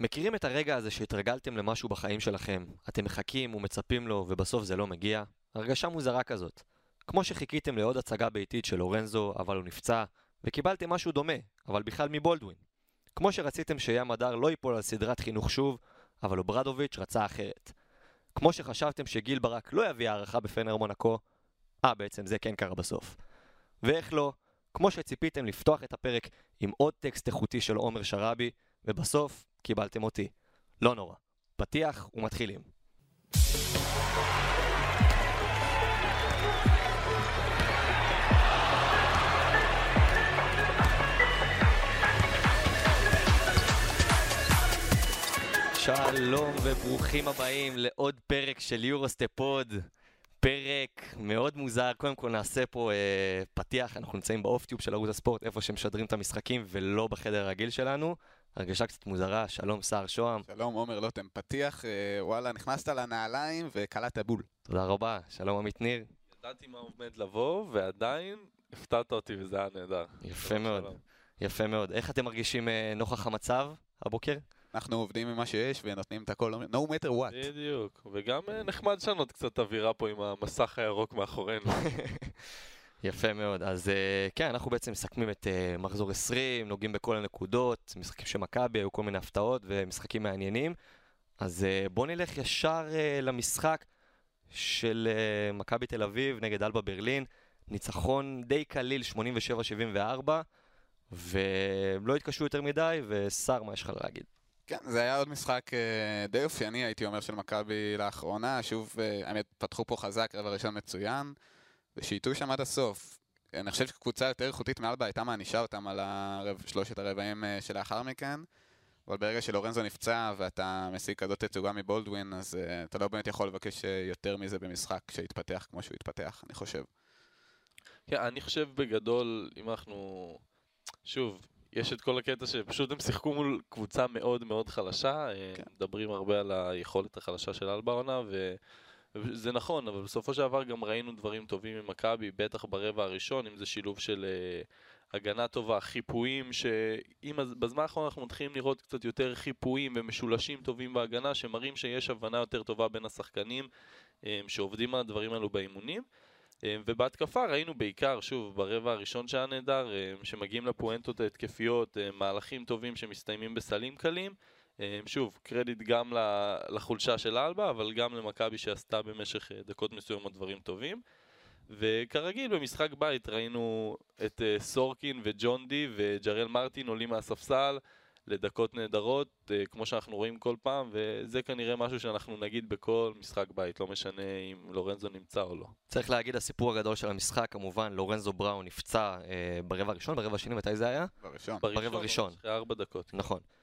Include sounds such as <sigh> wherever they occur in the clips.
מכירים את הרגע הזה שהתרגלתם למשהו בחיים שלכם, אתם מחכים ומצפים לו ובסוף זה לא מגיע? הרגשה מוזרה כזאת. כמו שחיכיתם לעוד הצגה ביתית של לורנזו, אבל הוא נפצע, וקיבלתם משהו דומה, אבל בכלל מבולדווין. כמו שרציתם שים הדר לא ייפול על סדרת חינוך שוב, אבל אוברדוביץ' רצה אחרת. כמו שחשבתם שגיל ברק לא יביא הערכה בפנר מונקו, אה, בעצם זה כן קרה בסוף. ואיך לא, כמו שציפיתם לפתוח את הפרק עם עוד טקסט איכותי של עומר שראבי, ובסוף קיבלתם אותי. לא נורא. פתיח ומתחילים. שלום וברוכים הבאים לעוד פרק של יורוסטפוד. פרק מאוד מוזר, קודם כל נעשה פה אה, פתיח, אנחנו נמצאים באוף-טיוב של ערוץ הספורט, איפה שמשדרים את המשחקים ולא בחדר הרגיל שלנו. הרגשה קצת מוזרה, שלום סער שוהם. שלום עומר לוטם, פתיח, אה, וואלה, נכנסת לנעליים וקלעת בול. תודה רבה, שלום עמית ניר. ידעתי מה עומד לבוא, ועדיין הפתעת אותי וזה היה נהדר. יפה מאוד, שלום. יפה מאוד. איך אתם מרגישים אה, נוכח המצב הבוקר? אנחנו עובדים עם מה שיש ונותנים את הכל, no matter what. בדיוק, וגם אה, נחמד לשנות קצת אווירה פה עם המסך הירוק מאחורינו. <laughs> יפה מאוד. אז אה, כן, אנחנו בעצם מסכמים את אה, מחזור 20, נוגעים בכל הנקודות, משחקים של מכבי, היו כל מיני הפתעות ומשחקים מעניינים. אז אה, בואו נלך ישר למשחק של מכבי תל אביב נגד אלבה ברלין. ניצחון די קליל, 87-74, ולא התקשו יותר מדי, וסער, מה יש לך להגיד? כן, זה היה עוד משחק די אופייני, הייתי אומר, של מכבי לאחרונה. שוב, האמת, פתחו פה חזק, רבע ראשון מצוין, ושייטו שם עד הסוף. אני חושב שקבוצה יותר איכותית מאלבה הייתה מענישה אותם על הרב, שלושת הרבעים אה, שלאחר מכן. אבל ברגע שלורנזו נפצע ואתה משיג כזאת תצוגה מבולדווין, אז uh, אתה לא באמת יכול לבקש uh, יותר מזה במשחק שהתפתח כמו שהוא התפתח, אני חושב. כן, אני חושב בגדול, אם אנחנו... שוב, יש את כל הקטע שפשוט הם שיחקו מול קבוצה מאוד מאוד חלשה, אה, כן. מדברים הרבה על היכולת החלשה של אלבה עונה, ו... וזה נכון, אבל בסופו של דבר גם ראינו דברים טובים ממכבי, בטח ברבע הראשון, אם זה שילוב של אה, הגנה טובה, חיפויים, שאם הז- בזמן האחרון אנחנו מתחילים לראות קצת יותר חיפויים ומשולשים טובים בהגנה, שמראים שיש הבנה יותר טובה בין השחקנים אה, שעובדים על הדברים האלו באימונים. אה, ובהתקפה ראינו בעיקר, שוב, ברבע הראשון שהיה נהדר, אה, שמגיעים לפואנטות ההתקפיות, אה, מהלכים טובים שמסתיימים בסלים קלים. אה, שוב, קרדיט גם לחולשה של אלבה, אבל גם למכבי שעשתה במשך אה, דקות מסוימות דברים טובים. וכרגיל במשחק בית ראינו את אה, סורקין וג'ון די וג'רל מרטין עולים מהספסל לדקות נהדרות, אה, כמו שאנחנו רואים כל פעם, וזה כנראה משהו שאנחנו נגיד בכל משחק בית, לא משנה אם לורנזו נמצא או לא. צריך להגיד, הסיפור הגדול של המשחק, כמובן, לורנזו בראון נפצע אה, ברבע הראשון, ברבע השני, מתי זה היה? בראשון. ברבע הראשון. אחרי ארבע דקות. נכון. אה,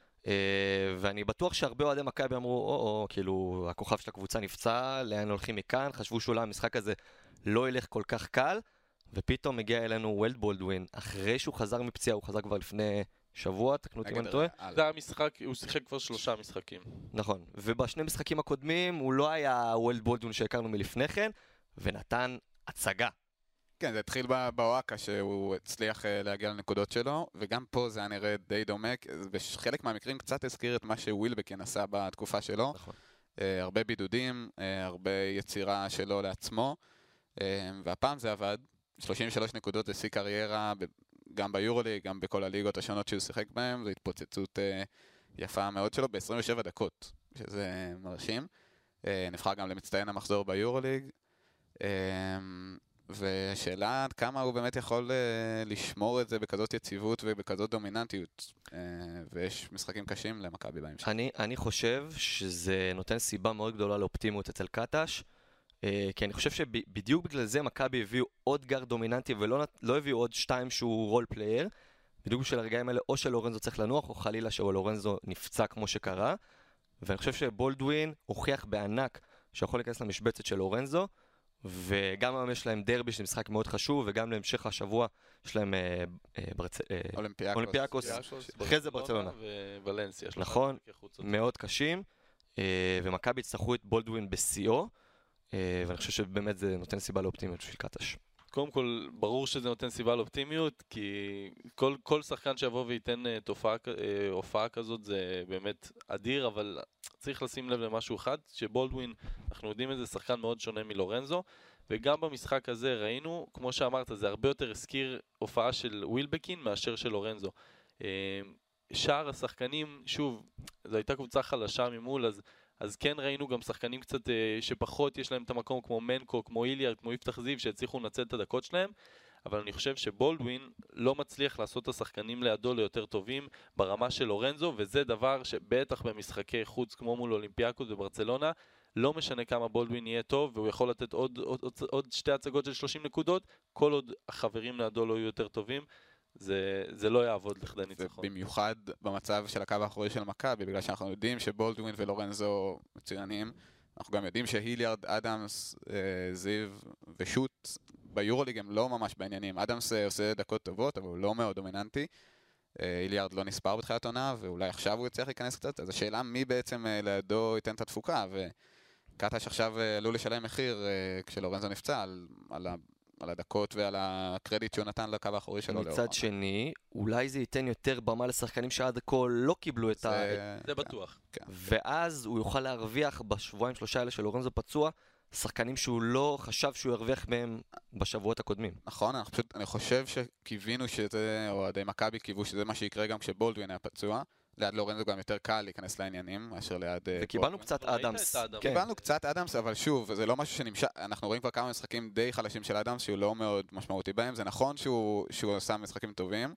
ואני בטוח שהרבה אוהדי מכבי אמרו, או-או, כאילו, הכוכב של הקבוצה נפצע, לאן הולכים מכאן? חשבו שאולי המשחק הזה לא ילך כל כך קל, ופתאום הגיע אלינו וולד בולדווין, אחרי שהוא חזר מפציעה, הוא חזר כבר לפני שבוע, תקנו אותי אם אני טועה. זה היה משחק, הוא שיחק כבר שלושה משחקים. נכון. ובשני משחקים הקודמים הוא לא היה וולד בולדווין שהכרנו מלפני כן, ונתן הצגה. כן, זה התחיל בוואקה שהוא הצליח אה, להגיע לנקודות שלו, וגם פה זה היה נראה די דומה, בחלק מהמקרים קצת הזכיר את מה שווילבקין עשה בתקופה שלו. נכון. אה, הרבה בידודים, אה, הרבה יצירה שלו לעצמו, והפעם זה עבד. 33 נקודות זה שיא קריירה, גם ביורוליג, גם בכל הליגות השונות שהוא שיחק בהן, זו התפוצצות יפה מאוד שלו ב-27 דקות, שזה מרשים. נבחר גם למצטיין המחזור ביורוליג. והשאלה עד כמה הוא באמת יכול אה, לשמור את זה בכזאת יציבות ובכזאת דומיננטיות. אה, ויש משחקים קשים למכבי בהמשך. אני, אני חושב שזה נותן סיבה מאוד גדולה לאופטימיות אצל קטש, אה, כי אני חושב שבדיוק בגלל זה מכבי הביאו עוד גארד דומיננטי ולא לא הביאו עוד שתיים שהוא role player. בדיוק בשביל הרגעים האלה, או שלורנזו צריך לנוח, או חלילה שלורנזו נפצע כמו שקרה. ואני חושב שבולדווין הוכיח בענק שיכול להיכנס למשבצת של לורנזו, וגם היום יש להם דרבי שזה משחק מאוד חשוב, וגם להמשך השבוע יש להם אה, אה, ברצ... אה, אולימפיאקוס. אולימפיאקוס. אחרי זה ברצלונה. וולנסיה. שלושה נכון. מאוד קשים, אה, ומכבי יצטרכו את בולדווין בשיאו, אה, ואני חושב שבאמת זה נותן סיבה לאופטימיות בשביל קטש. קודם כל, ברור שזה נותן סיבה לאופטימיות, כי כל, כל שחקן שיבוא וייתן uh, תופעה, uh, הופעה כזאת זה באמת אדיר, אבל צריך לשים לב למשהו אחד, שבולדווין, אנחנו יודעים איזה שחקן מאוד שונה מלורנזו, וגם במשחק הזה ראינו, כמו שאמרת, זה הרבה יותר הזכיר הופעה של ווילבקין מאשר של לורנזו. Uh, שאר השחקנים, שוב, זו הייתה קבוצה חלשה ממול, אז... אז כן ראינו גם שחקנים קצת אה, שפחות יש להם את המקום, כמו מנקו, כמו איליארד, כמו יפתח זיו, שהצליחו לנצל את הדקות שלהם, אבל אני חושב שבולדווין לא מצליח לעשות את השחקנים לידו ליותר טובים ברמה של לורנזו, וזה דבר שבטח במשחקי חוץ כמו מול אולימפיאקוס וברצלונה, לא משנה כמה בולדווין יהיה טוב, והוא יכול לתת עוד, עוד, עוד, עוד שתי הצגות של 30 נקודות, כל עוד החברים לידו לא יהיו יותר טובים. זה, זה לא יעבוד לכדי ניצחון. במיוחד במצב של הקו האחורי של מכבי, בגלל שאנחנו יודעים שבולדווין ולורנזו מצוינים. אנחנו גם יודעים שהיליארד, אדמס, אה, זיו ושוט ביורוליג הם לא ממש בעניינים. אדמס אה, עושה דקות טובות, אבל הוא לא מאוד דומיננטי. אה, היליארד לא נספר בתחילת עונה, ואולי עכשיו הוא יצליח להיכנס קצת, אז השאלה מי בעצם לידו ייתן את התפוקה, וקטש עכשיו עלול לשלם מחיר כשלורנזו נפצע על, על על הדקות ועל הקרדיט שהוא נתן לקו האחורי שלו. מצד שני, אולי זה ייתן יותר במה לשחקנים שעד כה לא קיבלו את ה... זה בטוח. כן. ואז הוא יוכל להרוויח בשבועיים שלושה האלה של לורנזו פצוע, שחקנים שהוא לא חשב שהוא ירוויח מהם בשבועות הקודמים. נכון, אני, פשוט, אני חושב שקיווינו שזה, או אוהדי מכבי קיוו שזה מה שיקרה גם כשבולדווין היה פצוע. ליד לורנזו גם יותר קל להיכנס לעניינים מאשר ליד... אה, וקיבלנו קצת אדמס. כן. קיבלנו קצת אדמס, אבל שוב, זה לא משהו שנמשך, אנחנו רואים כבר כמה משחקים די חלשים של אדמס שהוא לא מאוד משמעותי בהם, זה נכון שהוא, עושה משחקים טובים,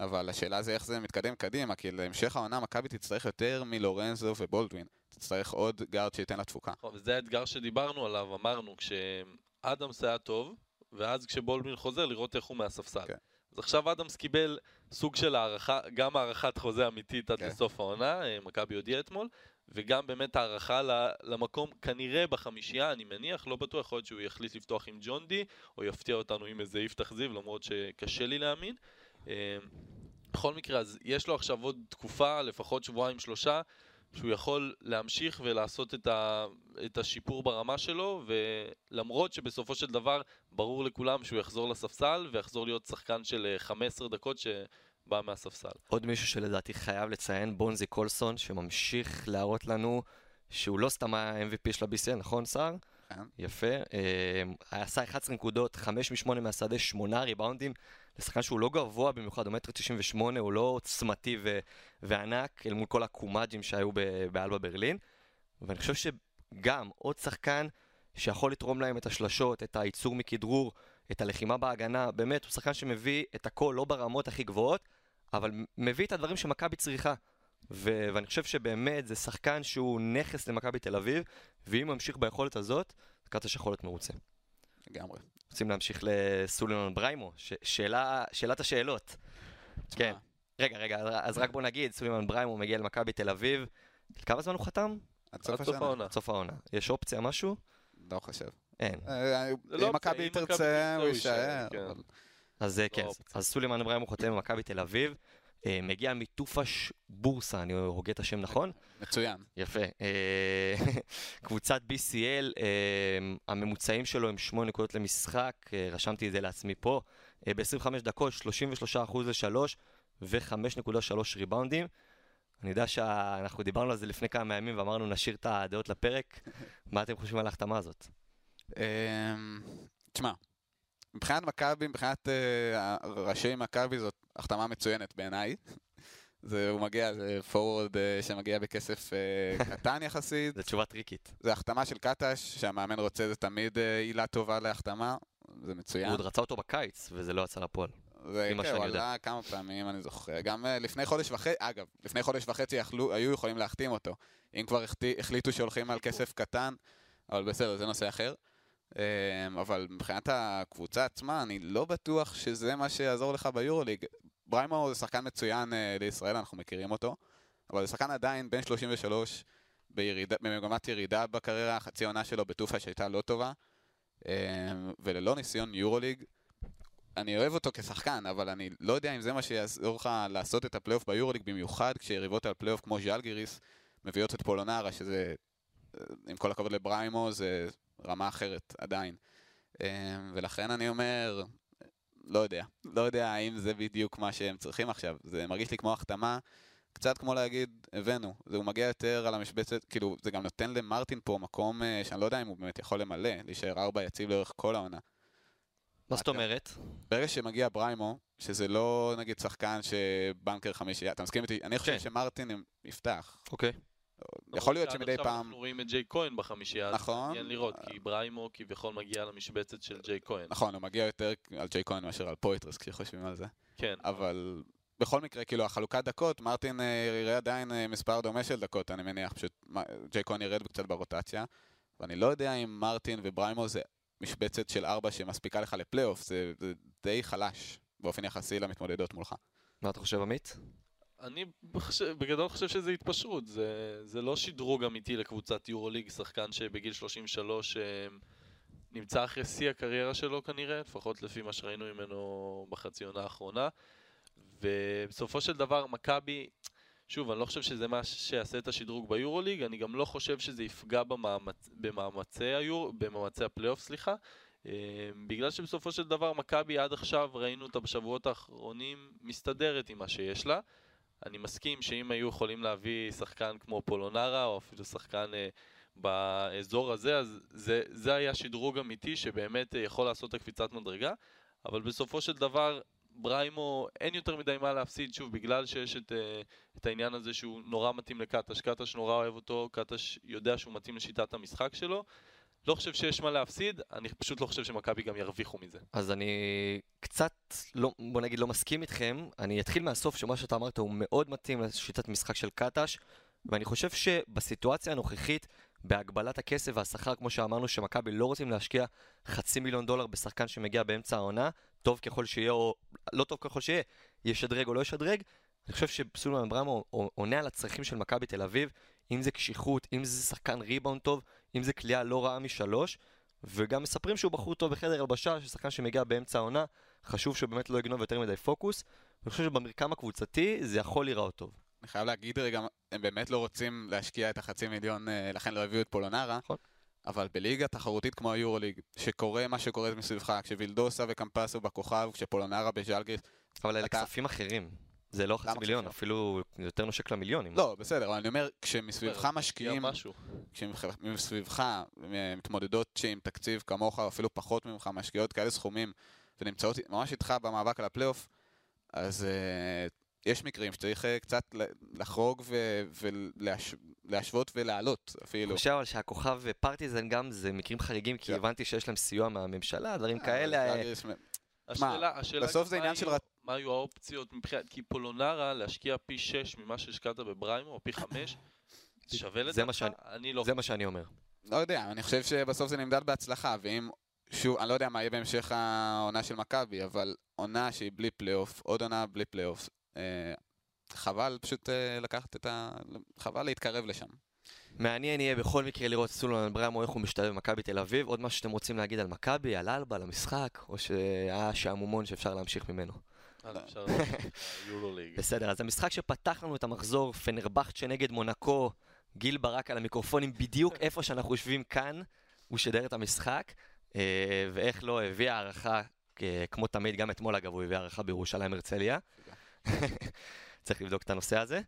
אבל השאלה זה איך זה מתקדם קדימה, כי להמשך העונה מכבי תצטרך יותר מלורנזו ובולדווין. תצטרך עוד גארד שייתן לה תפוקה. וזה האתגר שדיברנו עליו, אמרנו, כשאדמס היה טוב, ואז כשבולדווין חוזר, לראות איך הוא מהספסל. כן. אז עכשיו אדמס קיבל סוג של הערכה, גם הערכת חוזה אמיתית עד okay. כן. לסוף העונה, אה, מכבי הודיע אתמול, וגם באמת הערכה למקום כנראה בחמישייה, אני מניח, לא בטוח, יכול להיות שהוא יחליט לפתוח עם ג'ון די, או יפתיע אותנו עם איזה יפתח זיו, למרות שקשה לי להאמין. אה, בכל מקרה, אז יש לו עכשיו עוד תקופה, לפחות שבועיים שלושה, שהוא יכול להמשיך ולעשות את, ה, את השיפור ברמה שלו, ולמרות שבסופו של דבר ברור לכולם שהוא יחזור לספסל ויחזור להיות שחקן של 15 אה, דקות שבא מהספסל. עוד מישהו שלדעתי חייב לציין, בונזי קולסון, שממשיך להראות לנו שהוא לא סתם ה-MVP של ה-BCL, נכון סער? כן. יפה. אה, עשה 11 נקודות, 5 מ-8 מהשדה, 8 ריבאונדים. לשחקן שהוא לא גבוה במיוחד, הוא מטר 98, הוא לא עוצמתי ו- וענק אל מול כל הקומאג'ים שהיו באלבה ברלין. ואני חושב שגם עוד שחקן שיכול לתרום להם את השלשות, את הייצור מכדרור, את הלחימה בהגנה, באמת, הוא שחקן שמביא את הכל לא ברמות הכי גבוהות, אבל מביא את הדברים שמכבי צריכה. ו- ואני חושב שבאמת זה שחקן שהוא נכס למכבי תל אביב, ואם הוא ממשיך ביכולת הזאת, קטש יכול להיות מרוצה. לגמרי. רוצים להמשיך לסולימון בריימו, ש- שאלה, שאלת השאלות. כן. רגע, רגע, אז רק בוא נגיד, סולימון בריימו מגיע למכבי תל אביב. כמה זמן הוא חתם? עד סוף העונה. עד סוף העונה. יש אופציה, משהו? לא חושב. אין. אה, לא אם מכבי תרצה, הוא יישאר. כן. אז אה, כן, אז סולימון בריימו חותם במכבי תל אביב. אה, מגיע מטופש בורסה, אני הוגה את השם נכון? מצוין. יפה. אה, <laughs> קבוצת BCL, אה, הממוצעים שלו הם 8 נקודות למשחק, רשמתי את זה לעצמי פה. ב-25 דקות, 33% ל-3 ו-5.3 ריבאונדים. אני יודע שאנחנו דיברנו על זה לפני כמה ימים ואמרנו נשאיר את הדעות לפרק. <laughs> מה אתם חושבים על ההחתמה הזאת? תשמע, מבחינת מכבי, מבחינת ראשי מכבי זאת החתמה מצוינת בעיניי. <laughs> זה, הוא מגיע, זה פורוורד uh, שמגיע בכסף uh, <laughs> קטן יחסית. זה תשובה טריקית. זה החתמה של קטש, שהמאמן רוצה, זה תמיד uh, עילה טובה להחתמה, זה מצוין. הוא עוד רצה אותו בקיץ, וזה לא יצא לפועל. זה כן, הוא עלה כמה פעמים, אני זוכר. גם לפני חודש וחצי, אגב, לפני חודש וחצי יכלו, היו יכולים להחתים אותו. אם כבר החליטו שהולכים על כסף קטן, אבל בסדר, זה נושא אחר. אבל מבחינת הקבוצה עצמה, אני לא בטוח שזה מה שיעזור לך ביורוליג. בריימו זה שחקן מצוין אה, לישראל, אנחנו מכירים אותו, אבל זה שחקן עדיין בן 33, בירידה, במגמת ירידה בקריירה, החצי עונה שלו בטופה שהייתה לא טובה, אמ, וללא ניסיון יורוליג. אני אוהב אותו כשחקן, אבל אני לא יודע אם זה מה שיעזור לך לעשות את הפלייאוף ביורוליג, במיוחד כשיריבות על פלייאוף כמו ז'אלגיריס מביאות את פולונרה, שזה, אה, עם כל הכבוד לבריימו, זה רמה אחרת עדיין. אה, ולכן אני אומר, לא יודע. לא יודע האם זה בדיוק מה שהם צריכים עכשיו. זה מרגיש לי כמו החתמה, קצת כמו להגיד, הבאנו. זה הוא מגיע יותר על המשבצת, כאילו, זה גם נותן למרטין פה מקום אה, שאני לא יודע אם הוא באמת יכול למלא, להישאר ארבע יציב לאורך כל העונה. מה זאת אומרת? ברגע שמגיע בריימו, שזה לא נגיד שחקן שבנקר חמישייה, אתה מסכים איתי? אני חושב כן. שמרטין יפתח. אוקיי. יכול להיות שמדי עכשיו פעם... אנחנו רואים את ג'יי כהן בחמישייה, אז נכון. מעניין לראות, כי בריימו כביכול מגיע למשבצת של ג'יי כהן. נכון, הוא מגיע יותר על ג'יי כהן מאשר על פויטרס כשחושבים על זה. כן. אבל בכל מקרה, כאילו, החלוקת דקות, מרטין אה, יראה עדיין אה, מספר דומה של דקות, אני מניח, פשוט ג'יי כהן ירד קצת ברוטציה. ואני לא יודע אם מרטין ובריימו זה משבצת של ארבע שמספיקה לך לפלייאוף, זה, זה די חלש באופן יחסי למתמודדות מולך. מה אתה חושב, עמית? אני חושב, בגדול חושב שזה התפשרות, זה, זה לא שדרוג אמיתי לקבוצת יורוליג, שחקן שבגיל 33 אה, נמצא אחרי שיא הקריירה שלו כנראה, לפחות לפי מה שראינו ממנו בחצי עונה האחרונה. ובסופו של דבר מכבי, שוב, אני לא חושב שזה מה שיעשה את השדרוג ביורוליג, אני גם לא חושב שזה יפגע במאמצ... במאמצי, היור... במאמצי הפלייאוף, סליחה. אה, בגלל שבסופו של דבר מכבי עד עכשיו ראינו אותה בשבועות האחרונים מסתדרת עם מה שיש לה. אני מסכים שאם היו יכולים להביא שחקן כמו פולונרה, או אפילו שחקן אה, באזור הזה, אז זה, זה היה שדרוג אמיתי שבאמת אה, יכול לעשות את הקפיצת מדרגה, אבל בסופו של דבר, בריימו, אין יותר מדי מה להפסיד, שוב, בגלל שיש את, אה, את העניין הזה שהוא נורא מתאים לקטש, קטש נורא אוהב אותו, קטש יודע שהוא מתאים לשיטת המשחק שלו. לא חושב שיש מה להפסיד, אני פשוט לא חושב שמכבי גם ירוויחו מזה. אז אני קצת, לא, בוא נגיד, לא מסכים איתכם. אני אתחיל מהסוף, שמה שאתה אמרת הוא מאוד מתאים לשיטת משחק של קטש, ואני חושב שבסיטואציה הנוכחית, בהגבלת הכסף והשכר, כמו שאמרנו, שמכבי לא רוצים להשקיע חצי מיליון דולר בשחקן שמגיע באמצע העונה, טוב ככל שיהיה או לא טוב ככל שיהיה, ישדרג או לא ישדרג. אני חושב שסולמן ברמו עונה על הצרכים של מכבי תל אביב, אם זה קשיחות, אם זה שחקן ריבאונד טוב, אם זה כליאה לא רעה משלוש, וגם מספרים שהוא בחור טוב בחדר הלבשה, ששחקן שמגיע באמצע העונה, חשוב שהוא באמת לא יגנוב יותר מדי פוקוס. אני חושב שבמרקם הקבוצתי זה יכול להיראות טוב. אני חייב להגיד רגע, הם באמת לא רוצים להשקיע את החצי מיליון, אה, לכן לא הביאו את פולונרה. נכון. אבל בליגה תחרותית כמו היורוליג, שקורה מה שקורה מסביבך, כשווילדוסה וקמפסו בכוכב, כשפולונרה בז'לגיס, אבל אלה אתה- כספים אחרים. זה לא חצי מיליון? אפילו יותר נושק למיליונים. לא, בסדר, אבל אני אומר, כשמסביבך משקיעים, משהו. כשמסביבך מתמודדות שעם תקציב כמוך, או אפילו פחות ממך, משקיעות כאלה סכומים, ונמצאות ממש איתך במאבק על הפלייאוף, אז אה, יש מקרים שצריך אה, קצת לחרוג ולהשוות ולעלות אני אפילו. חושב אבל שהכוכב ופרטיזן גם זה מקרים חריגים, כי כן. הבנתי שיש להם סיוע מהממשלה, דברים אה, כאלה. השאלה, השאלה בסוף זה עניין של היו- רצ- מה היו האופציות מבחינת, כי פולונרה להשקיע פי 6 ממה שהשקעת בבריימו, או פי 5, שווה לדעתך? זה מה שאני- אני לא זה מה שאני אומר. לא יודע, אני חושב שבסוף זה נמדד בהצלחה, ואם, שוב, אני לא יודע מה יהיה בהמשך העונה של מכבי, אבל עונה שהיא בלי פלייאוף, עוד עונה בלי פלייאוף, אה, חבל פשוט אה, לקחת את ה... חבל להתקרב לשם. מעניין יהיה בכל מקרה לראות את סולומון ברמו איך הוא משתלב במכבי תל אביב. עוד משהו שאתם רוצים להגיד על מכבי, על אלבה, על המשחק, או שהיה שעמומון שאפשר להמשיך ממנו? אפשר להמשיך ליורוליג. בסדר, אז המשחק שפתח לנו את המחזור, פנרבכצ'ה נגד מונקו, גיל ברק על המיקרופונים בדיוק איפה שאנחנו יושבים כאן, הוא שידר את המשחק, אה, ואיך לא, הביא הערכה, אה, כמו תמיד, גם אתמול אגב הוא הביא הערכה בירושלים הרצליה. <laughs> צריך לבדוק את הנושא הזה.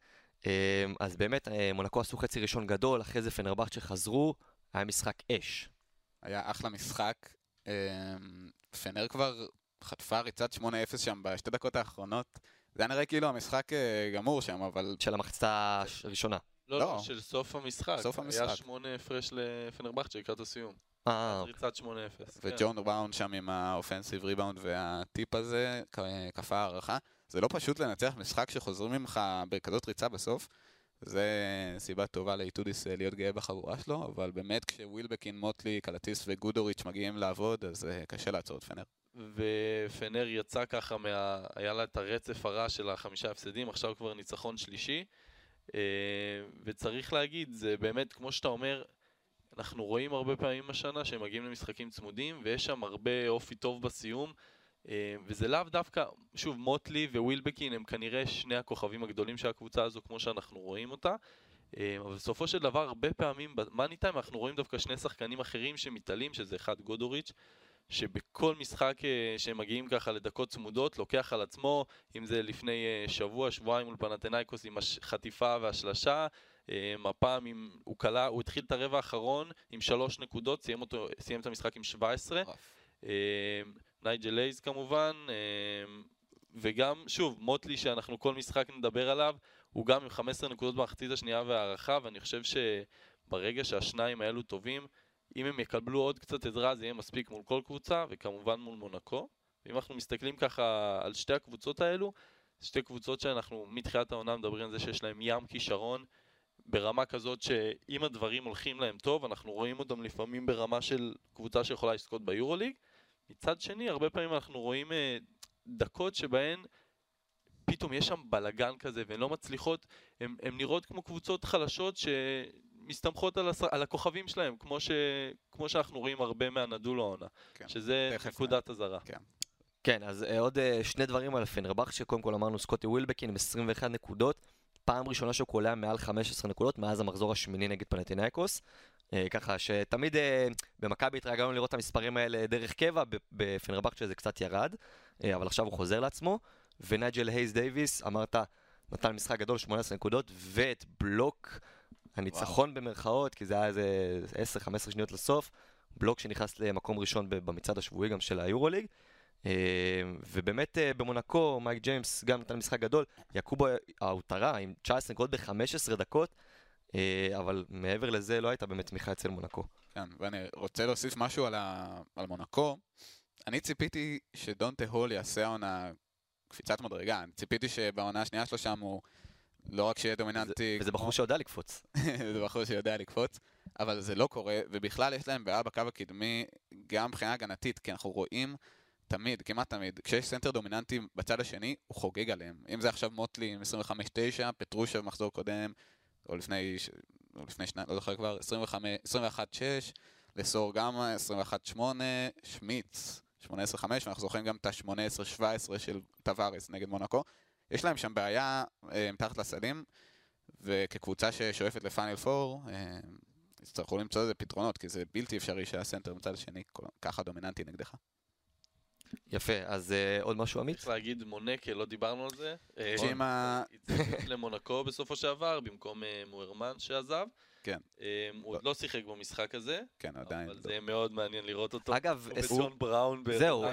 אה, אז באמת, אה, מונקו עשו חצי ראשון גדול, אחרי זה פנרבכצ'ה חזרו, היה משחק אש. היה אחלה משחק. אה, פנר כבר חטפה ריצת 8-0 שם בשתי דקות האחרונות. זה היה נראה כאילו המשחק אה, גמור שם, אבל של המחצה הראשונה. לא, לא. לא, של סוף המשחק. סוף היה המשחק. שמונה הפרש לפנרבכצ'ה לקראת הסיום. אה, ריצת 8-0. כן. וג'ון בראון שם עם האופנסיב ריבאונד והטיפ הזה, כפה הערכה. זה לא פשוט לנצח משחק שחוזרים ממך בכזאת ריצה בסוף. זה סיבה טובה לאיטודיס אה, להיות גאה בחבורה שלו, אבל באמת כשווילבקין, מוטלי, קלטיס וגודוריץ' מגיעים לעבוד, אז אה, קשה לעצור את פנר. ופנר יצא ככה מה... היה לה את הרצף הרע של החמישה הפסדים, עכשיו כבר ניצחון שלישי. אה, וצריך להגיד, זה באמת, כמו שאתה אומר, אנחנו רואים הרבה פעמים השנה שהם מגיעים למשחקים צמודים, ויש שם הרבה אופי טוב בסיום. אה, וזה לאו דווקא, שוב, מוטלי ווילבקין הם כנראה שני הכוכבים הגדולים של הקבוצה הזו, כמו שאנחנו רואים אותה. אה, אבל בסופו של דבר, הרבה פעמים, במאני טיים אנחנו רואים דווקא שני שחקנים אחרים שמתעלים, שזה אחד גודוריץ', שבכל משחק אה, שהם מגיעים ככה לדקות צמודות, לוקח על עצמו, אם זה לפני אה, שבוע, שבועיים מול פנתנאיקוס עם החטיפה והשלשה, אה, הפעם עם, הוא קלה, הוא התחיל את הרבע האחרון עם שלוש נקודות, סיים, אותו, סיים את המשחק עם 17. נייג'ל לייז כמובן, וגם, שוב, מוטלי שאנחנו כל משחק נדבר עליו, הוא גם עם 15 נקודות במחצית השנייה והערכה, ואני חושב שברגע שהשניים האלו טובים, אם הם יקבלו עוד קצת עזרה זה יהיה מספיק מול כל קבוצה, וכמובן מול מונקו. ואם אנחנו מסתכלים ככה על שתי הקבוצות האלו, שתי קבוצות שאנחנו מתחילת העונה מדברים על זה שיש להם ים כישרון ברמה כזאת שאם הדברים הולכים להם טוב, אנחנו רואים אותם לפעמים ברמה של קבוצה שיכולה לזכות ביורוליג. מצד שני, הרבה פעמים אנחנו רואים אה, דקות שבהן פתאום יש שם בלגן כזה והן לא מצליחות, הן נראות כמו קבוצות חלשות ש... מסתמכות על, הס... על הכוכבים שלהם, כמו, ש... כמו שאנחנו רואים הרבה מאנאדולו העונה, כן. שזה נקודת אזהרה. כן. כן, אז uh, עוד uh, שני דברים על פנרבך, שקודם כל אמרנו סקוטי ווילבקין עם 21 נקודות, פעם ראשונה שהוא קולע מעל 15 נקודות מאז המחזור השמיני נגד פנאתינייקוס. Uh, ככה שתמיד uh, במכבי התרגלנו לראות את המספרים האלה דרך קבע, בפנרבך שזה קצת ירד, uh, אבל עכשיו הוא חוזר לעצמו. ונייג'ל הייז דייוויס, אמרת, נתן משחק גדול, 18 נקודות, ואת בלוק הניצחון וואו. במרכאות, כי זה היה איזה 10-15 שניות לסוף, בלוק שנכנס למקום ראשון במצעד השבועי גם של היורוליג. אה, ובאמת אה, במונקו, מייק ג'יימס גם נתן משחק גדול, יעקובו האותרה עם 19 נקודות ב-15 דקות, אה, אבל מעבר לזה לא הייתה באמת תמיכה אצל מונקו. כן, ואני רוצה להוסיף משהו על, ה... על מונקו. אני ציפיתי שדונטה הול יעשה עונה קפיצת מדרגה, אני ציפיתי שבעונה השנייה שלו שם הוא לא רק שיהיה דומיננטי... וזה בחור שיודע לקפוץ. <laughs> זה בחור שיודע לקפוץ, אבל זה לא קורה, ובכלל יש להם בעיה בקו הקדמי, גם מבחינה הגנתית, כי אנחנו רואים תמיד, כמעט תמיד, כשיש סנטר דומיננטי בצד השני, הוא חוגג עליהם. אם זה עכשיו מוטלי עם 25-9, פטרושב במחזור קודם, או לפני, או לפני שניים, לא זוכר כבר, 21-6, לסור גם 21-8, שמיץ, 18-5, ואנחנו זוכרים גם את ה-18-17 של טווארס נגד מונקו. יש להם שם בעיה אה, מתחת לסלים, וכקבוצה ששואפת לפאנל פור, אה, יצטרכו למצוא לזה פתרונות, כי זה בלתי אפשרי שהסנטר מצד השני ככה דומיננטי נגדך. יפה, אז uh, עוד משהו אמיץ? צריך להגיד מונקה, לא דיברנו על זה. שאם ה... למונקו בסופו שעבר, במקום uh, מוהרמן שעזב. כן. Um, הוא עוד לא. לא שיחק במשחק הזה. כן, עדיין. אבל לא. זה יהיה מאוד מעניין לראות אותו. אגב, ג'ון בראון. זהו,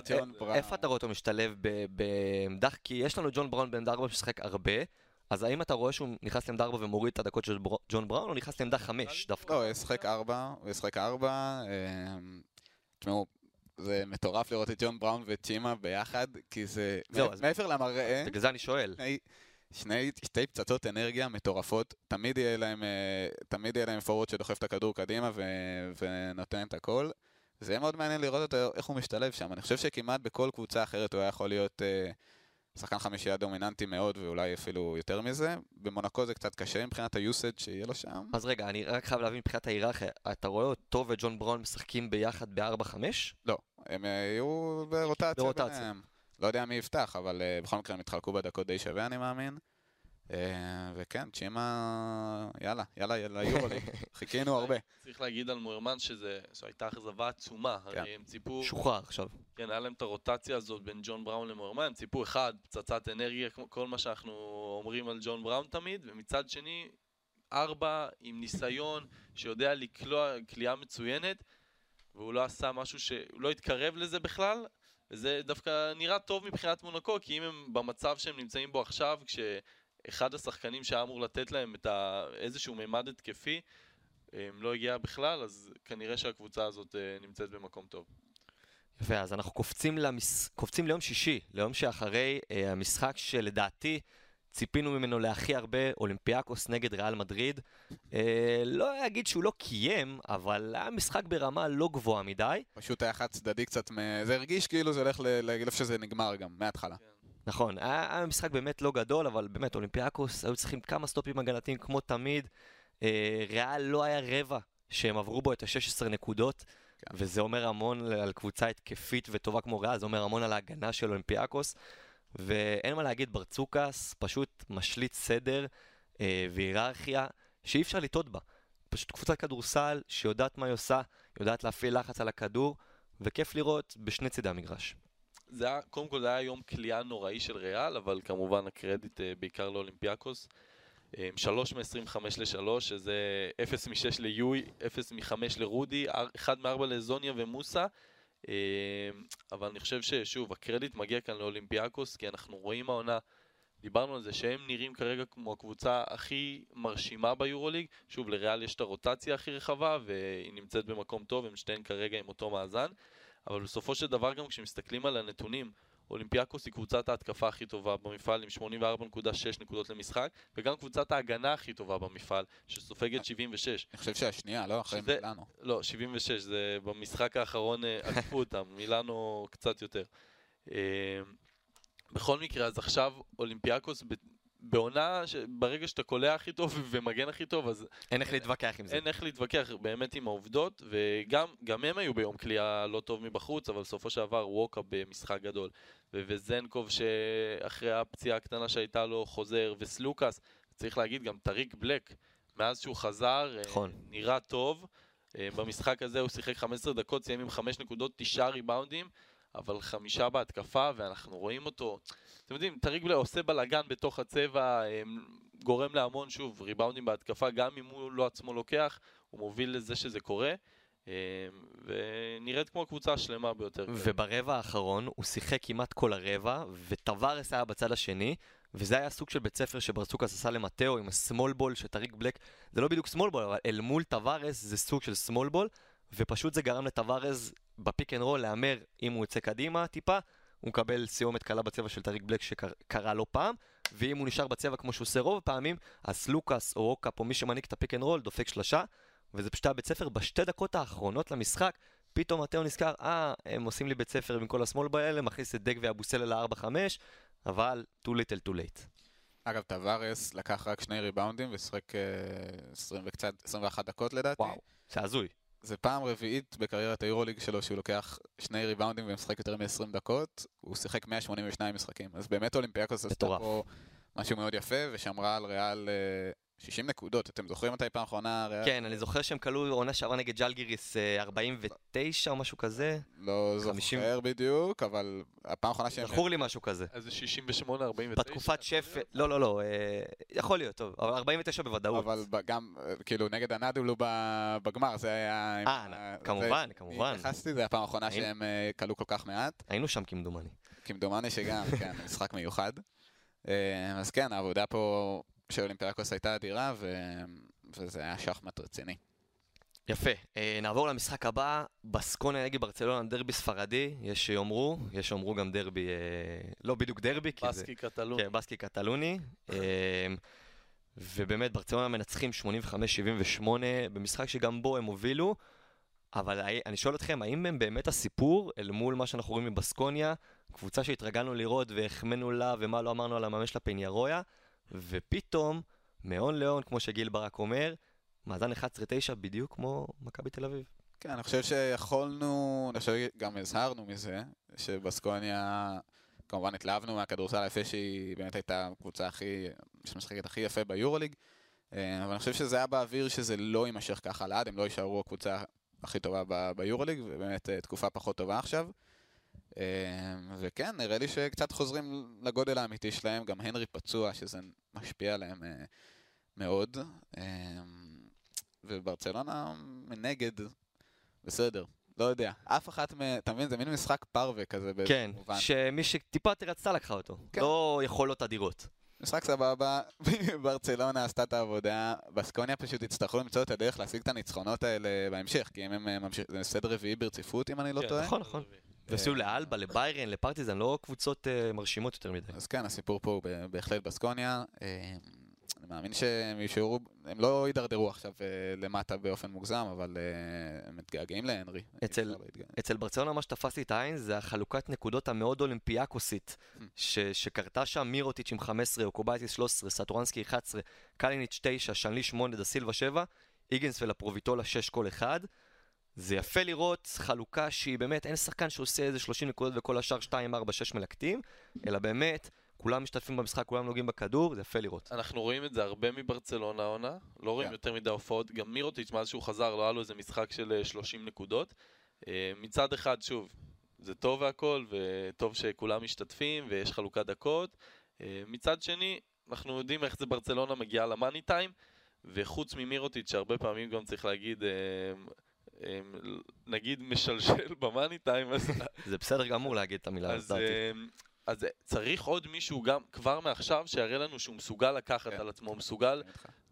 איפה אתה רואה אותו משתלב בעמדה? כי יש לנו ג'ון בראון בעמדה 4 שמשחק הרבה. אז האם אתה רואה שהוא נכנס לעמדה 4 ומוריד את הדקות של ג'ון בראון, או נכנס לעמדה 5 דווקא? לא, הוא ישחק 4, הוא ישחק 4. תשמעו, זה מטורף לראות את ג'ון בראון וצ'ימה ביחד, כי זה... זהו, מעבר למראה... בגלל זה אני שואל. שני, שתי פצצות אנרגיה מטורפות, תמיד יהיה להם, אה, תמיד יהיה להם פורוורד שדוחף את הכדור קדימה ו, ונותן את הכל. זה יהיה מאוד מעניין לראות אותו, איך הוא משתלב שם. אני חושב שכמעט בכל קבוצה אחרת הוא היה יכול להיות אה, שחקן חמישייה דומיננטי מאוד, ואולי אפילו יותר מזה. במונקו זה קצת קשה מבחינת היוסד שיהיה לו שם. אז רגע, אני רק חייב להבין מבחינת ההיררכיה, אתה רואה אותו וג'ון ברון משחקים ביחד ב-4-5? לא, הם יהיו ברוטציה. ברוטציה. ביניהם. לא יודע מי יפתח, אבל uh, בכל מקרה הם יתחלקו בדקות די שווה אני מאמין. Uh, וכן, צ'ימה, יאללה, יאללה, יאללה, יורוליג, <laughs> חיכינו הרבה. צריך להגיד על מוירמן שזו הייתה אכזבה עצומה, כן. הרי הם ציפו... שוחרר עכשיו. כן, היה להם את הרוטציה הזאת בין ג'ון בראון למוירמן, הם ציפו אחד, פצצת אנרגיה, כל מה שאנחנו אומרים על ג'ון בראון תמיד, ומצד שני, ארבע עם ניסיון, שיודע לקלוע קליעה מצוינת, והוא לא עשה משהו ש... הוא לא התקרב לזה בכלל, וזה דווקא נראה טוב מבחינת מונקו, כי אם הם במצב שהם נמצאים בו עכשיו, כשאחד השחקנים שהיה אמור לתת להם את ה... איזשהו מימד התקפי, הם לא הגיע בכלל, אז כנראה שהקבוצה הזאת אה, נמצאת במקום טוב. יפה, אז אנחנו קופצים, למש... קופצים ליום שישי, ליום שאחרי אה, המשחק שלדעתי ציפינו ממנו להכי הרבה, אולימפיאקוס נגד ריאל מדריד. אה, לא אגיד שהוא לא קיים, אבל היה משחק ברמה לא גבוהה מדי. פשוט היה חד צדדי קצת. זה הרגיש כאילו זה הולך לאיפה שזה נגמר גם, מההתחלה. נכון, היה, היה משחק באמת לא גדול, אבל באמת אולימפיאקוס היו צריכים כמה סטופים הגנתיים כמו תמיד. אה, ריאל לא היה רבע שהם עברו בו את ה-16 נקודות. כן. וזה אומר המון על קבוצה התקפית וטובה כמו ריאל, זה אומר המון על ההגנה של אולימפיאקוס. ואין מה להגיד, ברצוקס פשוט משליט סדר אה, והיררכיה שאי אפשר לטעות בה. פשוט קבוצת כדורסל שיודעת מה היא עושה, יודעת להפעיל לחץ על הכדור, וכיף לראות בשני צידי המגרש. זה היה, קודם כל זה היה יום כליאה נוראי של ריאל, אבל כמובן הקרדיט אה, בעיקר לאולימפיאקוס. אה, 3 מ-25 ל-3, שזה 0 מ-6 ליואי, 0 מ-5 לרודי, 1 מ-4 לזוניה ומוסה. אה, אבל אני חושב ששוב, הקרדיט מגיע כאן לאולימפיאקוס, כי אנחנו רואים העונה, דיברנו על זה שהם נראים כרגע כמו הקבוצה הכי מרשימה ביורוליג. שוב, לריאל יש את הרוטציה הכי רחבה, והיא נמצאת במקום טוב, הם שתיהן כרגע עם אותו מאזן. אבל בסופו של דבר גם כשמסתכלים על הנתונים, אולימפיאקוס היא קבוצת ההתקפה הכי טובה במפעל עם 84.6 נקודות למשחק, וגם קבוצת ההגנה הכי טובה במפעל, שסופגת 76. אני חושב שהשנייה, לא? אחרי שזה- מילאנו. לא, 76, זה במשחק האחרון אה, <laughs> עקפו אותם, מילאנו קצת יותר. אה, בכל מקרה, אז עכשיו אולימפיאקוס בעונה, ש- ברגע שאתה קולע הכי טוב ומגן הכי טוב, אז אין איך להתווכח עם זה. אין איך להתווכח באמת עם העובדות, וגם גם הם היו ביום כליאה לא טוב מבחוץ, אבל בסופו של דבר ווקה במשחק גדול. וזנקוב שאחרי הפציעה הקטנה שהייתה לו חוזר, וסלוקאס, צריך להגיד גם טריק בלק, מאז שהוא חזר, אה, נכון. נראה טוב. אה, במשחק הזה הוא שיחק 15 דקות, סיים עם 5 נקודות, 9 ריבאונדים, אבל חמישה בהתקפה, ואנחנו רואים אותו. אתם יודעים, טריק בלק עושה בלאגן בתוך הצבע, גורם להמון, שוב, ריבאונדים בהתקפה, גם אם הוא לא עצמו לוקח, הוא מוביל לזה שזה קורה, אה, ונראית כמו הקבוצה השלמה ביותר. וברבע האחרון הוא שיחק כמעט כל הרבע, וטווארס היה בצד השני, וזה היה סוג של בית ספר שברצוקאס עשה למטאו עם ה small ball שטריק בלק, זה לא בדיוק small ball, אבל אל מול טווארס זה סוג של small ball, ופשוט זה גרם לטווארס ב pick and roll להמר אם הוא יוצא קדימה טיפה, הוא מקבל סיומת קלה בצבע של טריק בלק שקרה לא פעם, ואם הוא נשאר בצבע כמו שהוא עושה רוב הפעמים, אז סלוקאס או ווקאפ או מי שמנהיג את ה pick and roll דופק שלושה, וזה פשוט היה בית ספר בשתי דקות האחרונות למשחק, פתאום מטאו נזכר, אה, הם עושים לי בית ספר עם כל השמאל באלה, מכניס את דג ואבוסלה ל-4-5, אבל too little too late. אגב, טווארס לקח רק שני ריבאונדים ושיחק אה, 20 וקצת, 21 דקות לדעתי. וואו, זה הזוי. זה פעם רביעית בקריירת היורוליג שלו שהוא לוקח שני ריבאונדים ומשחק יותר מ-20 דקות. הוא שיחק 182 משחקים. אז באמת אולימפיאקוס עשתה. פה משהו מאוד יפה, ושמרה על ריאל אה, 60 נקודות. אתם זוכרים מתי פעם אחרונה? כן, אני זוכר שהם כלו עונה שעברה נגד ג'לגיריס אה, 49 או משהו כזה. לא 50. זוכר בדיוק, אבל הפעם האחרונה שהם... זכור לי משהו כזה. איזה 68-49. בתקופת שפל, לא, לא, לא, אה, יכול להיות, טוב, אבל 49 בוודאות. אבל גם, אה, כאילו, נגד הנדולו ב- בגמר, זה היה... אה, כמובן, זה- כמובן. התייחסתי, זה הפעם האחרונה שהם אה, כלו כל כך מעט. היינו שם כמדומני. כמדומני שגם, כן, משחק מיוחד. אה, אז כן, העבודה פה של אולימפיאקוס הייתה אדירה, ו... וזה היה שחמט רציני. יפה, אה, נעבור למשחק הבא, בסקוניה נגד ברצלונה, דרבי ספרדי, יש שיאמרו, יש שיאמרו גם דרבי, אה, לא בדיוק דרבי, כי זה... בסקי קטלון. כן, בסקי קטלוני. אה, ובאמת, ברצלונה מנצחים 85-78 במשחק שגם בו הם הובילו. אבל אני שואל אתכם, האם הם באמת הסיפור אל מול מה שאנחנו רואים מבסקוניה? קבוצה שהתרגלנו לראות והחמאנו לה ומה לא אמרנו על המאמן שלה פניירויה, ופתאום, מהון להון, כמו שגיל ברק אומר, מאזן 11-9 בדיוק כמו מכבי תל אביב. כן, אני חושב שיכולנו, אני חושב שגם הזהרנו מזה, שבסקוניה, כמובן התלהבנו מהכדורסל היפה שהיא באמת הייתה הקבוצה הכי, שמשחקת הכי יפה ביורוליג, אה, אבל אני חושב שזה היה באוויר שזה לא יימשך ככה לעד, הם לא יישארו הקבוצה הכי טובה ביורוליג, ובאמת אה, תקופה פחות טובה עכשיו. אה, וכן, נראה לי שקצת חוזרים לגודל האמיתי שלהם, גם הנרי פצוע, שזה משפיע עליהם אה, מאוד. אה, וברצלונה מנגד, בסדר, לא יודע. אף אחת מ... אתה מבין, זה מין משחק פרווה כזה באיזה כן, מובן. שמי שטיפה יותר רצתה לקחה אותו. כן. לא יכולות אדירות. משחק סבבה, <laughs> ברצלונה עשתה את העבודה, בסקוניה פשוט יצטרכו למצוא את הדרך להשיג את הניצחונות האלה בהמשך, כי אם הם ממשיכים, זה סדר רביעי ברציפות אם אני לא כן, טועה. נכון, נכון. ועשו לאלבה, לביירן, לפרטיזן, לא קבוצות אה, מרשימות יותר מדי. אז כן, הסיפור פה הוא בהחלט בסקוניה. אה, אני מאמין שהם יישארו, הם לא יידרדרו עכשיו אה, למטה באופן מוגזם, אבל הם מתגעגעים להנרי. אצל-. אצל ברצלונה מה שתפס לי את העין זה החלוקת נקודות המאוד אולימפיאקוסית ש- שקרתה שם מירוטיץ' עם 15, אוקובייטיס 13, סטורנסקי 11, קליניץ' 9, סנלי 8, דה סילבה 7, היגינס ולפרוביטולה 6 כל אחד. זה יפה לראות חלוקה שהיא באמת, אין שחקן שעושה איזה 30 נקודות וכל השאר 2, 4, 6 מלקטים, אלא באמת, כולם משתתפים במשחק, כולם נוגעים בכדור, זה יפה לראות. אנחנו רואים את זה הרבה מברצלונה העונה, לא רואים כן. יותר מדי הופעות, גם מירוטיץ' מאז שהוא חזר לא היה לו איזה משחק של אה, 30 נקודות. אה, מצד אחד, שוב, זה טוב והכל, וטוב שכולם משתתפים ויש חלוקת דקות. אה, מצד שני, אנחנו יודעים איך זה ברצלונה מגיעה למאני טיים, וחוץ ממירוטיץ', שהרבה פעמים גם צריך להגיד, אה, אה, נגיד משלשל <laughs> במאני טיים, אז זה בסדר גמור להגיד את המילה אז, הזאת. אמ, אז צריך עוד מישהו גם כבר מעכשיו שיראה לנו שהוא מסוגל לקחת כן. על עצמו, מסוגל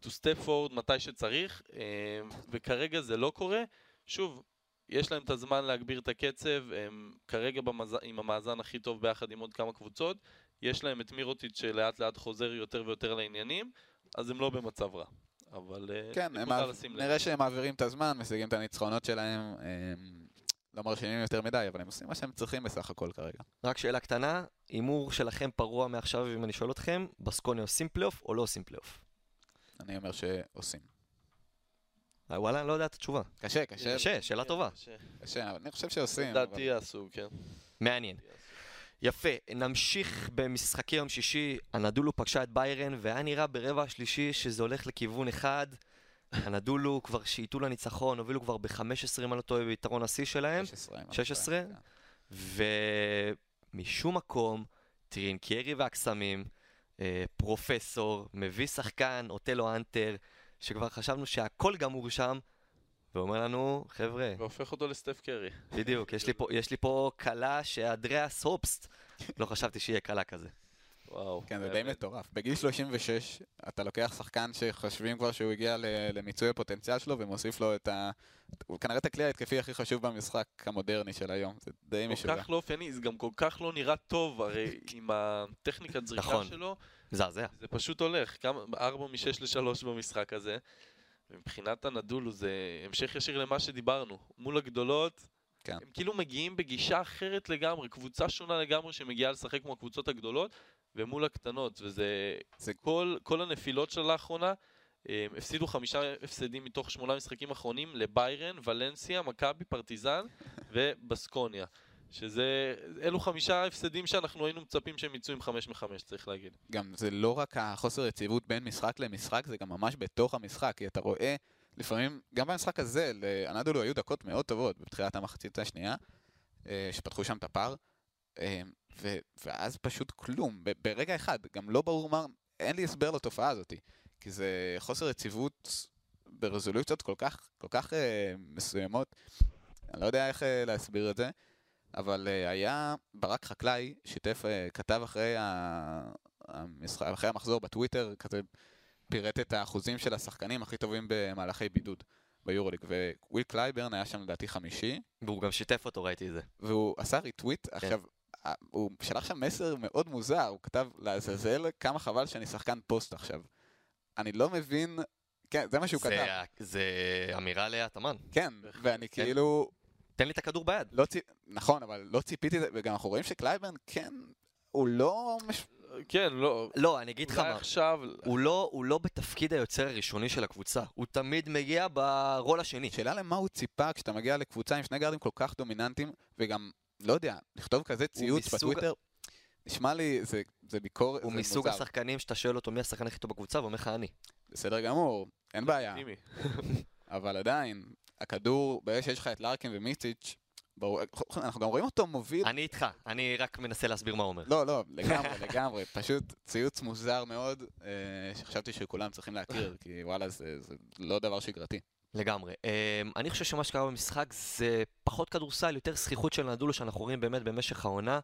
to step forward מתי שצריך, אמ, וכרגע זה לא קורה. שוב, יש להם את הזמן להגביר את הקצב, הם כרגע במז... עם המאזן הכי טוב ביחד עם עוד כמה קבוצות, יש להם את מירוטיץ' שלאט לאט חוזר יותר ויותר לעניינים, אז הם לא במצב רע. אבל אה, כן, הם מעב-. נראה שהם מעבירים את הזמן, משיגים את הניצחונות שלהם. הם לא מרשימים יותר מדי, אבל הם עושים מה שהם צריכים בסך הכל כרגע. רק שאלה קטנה, הימור שלכם פרוע מעכשיו אם אני שואל אתכם, בסקוניה עושים פלייאוף או לא עושים פלייאוף? אני אומר שעושים. אה, וואלה, אני לא יודע את התשובה. קשה, קשה, קשה, שאלה טובה. קשה. אני חושב שעושים. לדעתי יעשו, כן. מעניין. יפה, נמשיך במשחקי יום שישי, הנדולו פגשה את ביירן, והיה נראה ברבע השלישי שזה הולך לכיוון אחד. הנדולו כבר שאיתו לניצחון, הובילו כבר ב-15 אם אני לא טועה ביתרון השיא שלהם, 16. אם אני 16? טועה, כן. ומשום מקום, טרינקיירי והקסמים, אה, פרופסור, מביא שחקן, אוטלו אנטר, שכבר חשבנו שהכל גמור שם, ואומר לנו, חבר'ה, והופך אותו לסטף קרי. בדיוק, יש לי פה, יש לי פה כלה שאדריאס הופסט, לא חשבתי שיהיה כלה כזה. וואו. כן, זה די. מטורף. בגיל 36, אתה לוקח שחקן שחושבים כבר שהוא הגיע למיצוי הפוטנציאל שלו, ומוסיף לו את ה... הוא כנראה את הכלי ההתקפי הכי חשוב במשחק המודרני של היום. זה די כל משוגע. כך לא אופייני, זה גם כל כך לא נראה טוב, הרי <laughs> עם הטכניקת זריקה נכון. שלו, מזעזע. זה פשוט הולך, כמה, 4 מ-6 ל-3 במשחק הזה. ומבחינת הנדולו זה המשך ישיר למה שדיברנו. מול הגדולות, כן. הם כאילו מגיעים בגישה אחרת לגמרי, קבוצה שונה לגמרי שמגיעה לשחק כמו הקבוצות הגדולות, ומול הקטנות, וזה... זה- כל, כל הנפילות שלה לאחרונה, הם הפסידו חמישה הפסדים מתוך שמונה משחקים אחרונים לביירן, ולנסיה, מכבי, פרטיזן <laughs> ובסקוניה. שזה, אלו חמישה הפסדים שאנחנו היינו מצפים שהם יצאו עם חמש מחמש, צריך להגיד. גם זה לא רק החוסר יציבות בין משחק למשחק, זה גם ממש בתוך המשחק, כי אתה רואה, לפעמים, גם במשחק הזה, לאנדולו היו דקות מאוד טובות בתחילת המחצית השנייה, אה, שפתחו שם את הפער, אה, ו- ואז פשוט כלום, ברגע אחד, גם לא ברור מה, אין לי הסבר לתופעה הזאת, כי זה חוסר יציבות ברזולוציות כל כך, כל כך אה, מסוימות, אני לא יודע איך להסביר את זה. אבל אה, היה ברק חקלאי, שיתף, אה, כתב אחרי, ה... המשחק, אחרי המחזור בטוויטר, כזה פירט את האחוזים של השחקנים הכי טובים במהלכי בידוד ביורוליג, וויל קלייברן היה שם לדעתי חמישי, והוא גם שיתף אותו, ראיתי את זה. והוא עשה retweet, כן. עכשיו, הוא שלח שם מסר מאוד מוזר, הוא כתב לעזאזל כמה חבל שאני שחקן פוסט עכשיו. אני לא מבין, כן, זה מה שהוא זה- כתב, זה אמירה להתאמן. כן, ואני כן. כאילו, תן לי את הכדור ביד. לא צי... נכון, אבל לא ציפיתי, וגם אנחנו רואים שקלייברן, כן, הוא לא... מש... כן, לא, לא, אני אגיד לך מה. עכשיו, הוא לא, הוא לא בתפקיד היוצר הראשוני של הקבוצה, הוא תמיד מגיע ברול השני. שאלה למה הוא ציפה כשאתה מגיע לקבוצה עם שני גארדים כל כך דומיננטיים, וגם, לא יודע, לכתוב כזה ציוץ מסוג- בטוויטר, נשמע לי, זה, זה ביקורת, הוא זה מסוג מוזר. השחקנים שאתה שואל אותו מי השחקן הכי טוב בקבוצה, ואומר לך אני. בסדר גמור, אין בעיה. <laughs> אבל עדיין, הכדור, ברגע שיש לך את לארקין ומיציץ', ברור, אנחנו גם רואים אותו מוביל, אני איתך, אני רק מנסה להסביר מה הוא אומר. לא, לא, לגמרי, <laughs> לגמרי, פשוט ציוץ מוזר מאוד, אה, שחשבתי שכולם צריכים להכיר, <laughs> כי וואלה, זה, זה לא דבר שגרתי. לגמרי. Um, אני חושב שמה שקרה במשחק זה פחות כדורסל, יותר זכיחות של נדולו שאנחנו רואים באמת במשך העונה,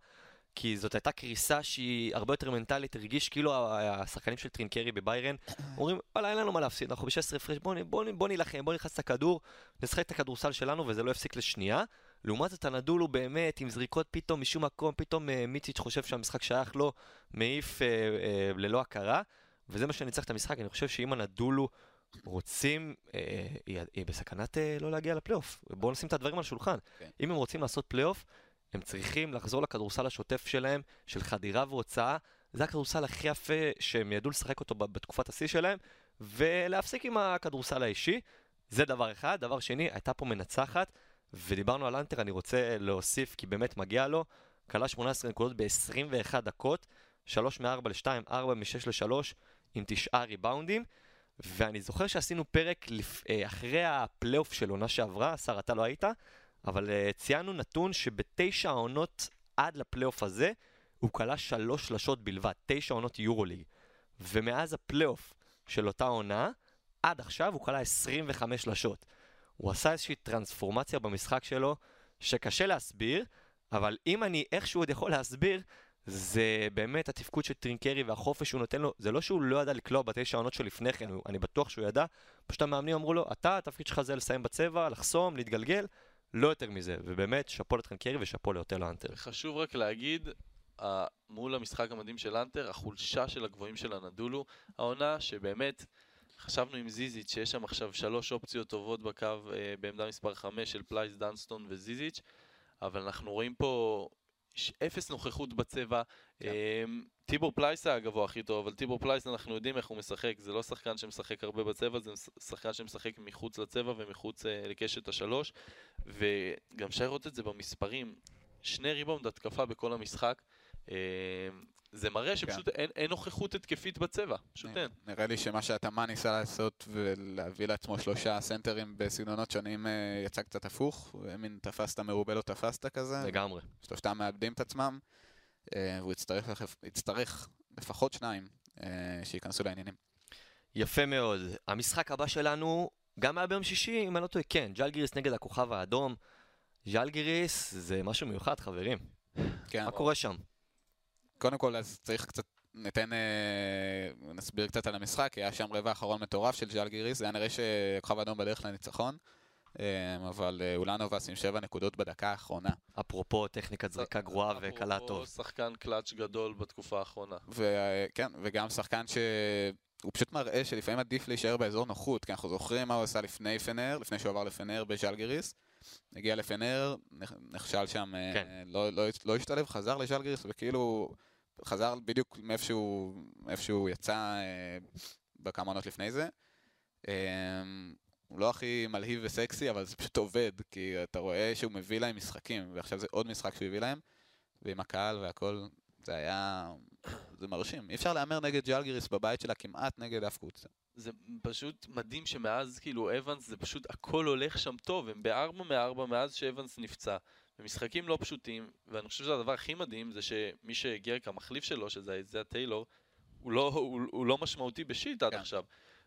כי זאת הייתה קריסה שהיא הרבה יותר מנטלית, הרגיש כאילו השחקנים של טרינקרי בביירן אומרים, וואלה, אין לנו מה להפסיד, אנחנו ב-16 הפרש, בוא, נ- בוא, נ- בוא נילחם, בוא נלחץ את הכדור, נשחק את הכדורסל שלנו וזה לא יפסיק לשנייה. לעומת זאת אנאדולו באמת עם זריקות פתאום משום מקום, פתאום אה, מיציץ' חושב שהמשחק שייך לו, מעיף אה, אה, ללא הכרה, וזה מה שניצח את המשחק. אני חושב שאם אנאדולו רוצים, אה, היא, בסכנת לא להגיע לפלייאוף. בואו נשים את הדברים על השולחן. כן. אם הם רוצים לעשות פלייאוף, הם צריכים לחזור לכדורסל השוטף שלהם, של חדירה והוצאה. זה הכדורסל הכי יפה שהם ידעו לשחק אותו בתקופת השיא שלהם, ולהפסיק עם הכדורסל האישי. זה דבר אחד. דבר שני, הייתה פה מנצחת, ודיברנו על אנטר, אני רוצה להוסיף, כי באמת מגיע לו. כלה 18 נקודות ב-21 דקות, 3 מ-4 ל-2, 4 מ-6 ל-3, עם 9 ריבאונדים. ואני זוכר שעשינו פרק לפ... אה, אחרי הפלייאוף של עונה שעברה, שר, אתה לא היית, אבל uh, ציינו נתון שבתשע העונות עד לפלייאוף הזה, הוא קלע שלוש שלשות בלבד, תשע עונות יורוליג. ומאז הפלייאוף של אותה עונה, עד עכשיו הוא קלע 25 שלשות. הוא עשה איזושהי טרנספורמציה במשחק שלו, שקשה להסביר, אבל אם אני איכשהו עוד יכול להסביר, זה באמת התפקוד של טרינקיירי והחופש שהוא נותן לו, זה לא שהוא לא ידע לקלוע בתשע העונות שלו לפני כן, אני בטוח שהוא ידע, פשוט המאמנים אמרו לו, אתה, התפקיד שלך זה לסיים בצבע, לחסום, להתגלגל, לא יותר מזה, ובאמת, שאפו לטרינקיירי ושאפו ליותר להאנטר. חשוב רק להגיד, מול המשחק המדהים של האנטר, החולשה של הגבוהים של אנאדולו, העונה שבאמת, חשבנו עם זיזיץ' שיש שם עכשיו שלוש אופציות טובות בקו אה, בעמדה מספר 5 של פלייס, דנסטון וזיזיץ', אבל אנחנו רואים פה אפס נוכחות בצבע. כן. אמ, טיבור פלייס היה הגבוה הכי טוב, אבל טיבור פלייס אנחנו יודעים איך הוא משחק, זה לא שחקן שמשחק הרבה בצבע, זה שחקן שמשחק מחוץ לצבע ומחוץ uh, לקשת השלוש, וגם אפשר לראות את זה במספרים, שני ריבאונד התקפה בכל המשחק. זה מראה כן. שפשוט כן. אין, אין נוכחות התקפית בצבע, פשוט אין. נראה לי שמה שהתאמה ניסה לעשות ולהביא לעצמו שלושה סנטרים בסגנונות שונים אה, יצא קצת הפוך, מין תפסת מרובה לא תפסת כזה. לגמרי. שלושתם מאבדים את עצמם, אה, והוא יצטרך, יצטרך לפחות שניים אה, שייכנסו לעניינים. יפה מאוד. המשחק הבא שלנו גם היה ביום שישי, אם אני לא טועה, כן, ג'לגיריס נגד הכוכב האדום. ג'לגיריס זה משהו מיוחד, חברים. כן. מה קורה שם? קודם כל, אז צריך קצת, ניתן, אה, נסביר קצת על המשחק, היה שם רבע אחרון מטורף של ז'אלגיריס, זה היה נראה שכוכב אדום בדרך לניצחון, אה, אבל אה, אולנובס עם שבע נקודות בדקה האחרונה. אפרופו טכניקת זריקה גרועה וקלה טוב. אפרופו שחקן קלאץ' גדול בתקופה האחרונה. וכן, וגם שחקן ש... הוא פשוט מראה שלפעמים עדיף להישאר באזור נוחות, כי אנחנו זוכרים מה הוא עשה לפני פנר, לפני שהוא עבר לפנר בז'לגיריס. הגיע לפנר, נכשל שם, כן. לא, לא, לא השתלב, חזר לז'לגיריס, וכאילו חזר בדיוק מאיפה שהוא יצא אה, בכמה עונות לפני זה. אה, הוא לא הכי מלהיב וסקסי, אבל זה פשוט עובד, כי אתה רואה שהוא מביא להם משחקים, ועכשיו זה עוד משחק שהוא הביא להם, ועם הקהל והכל, זה היה... זה מרשים. אי אפשר להמר נגד ג'לגיריס בבית שלה כמעט נגד אף קבוצה. זה פשוט מדהים שמאז כאילו אבנס זה פשוט הכל הולך שם טוב, הם בארבע מארבע מאז שאבנס נפצע. במשחקים לא פשוטים, ואני חושב שהדבר הכי מדהים זה שמי שהגיע כמחליף שלו, שזה איזיה טיילור, הוא לא, הוא, הוא לא משמעותי בשיט עד כן. עכשיו.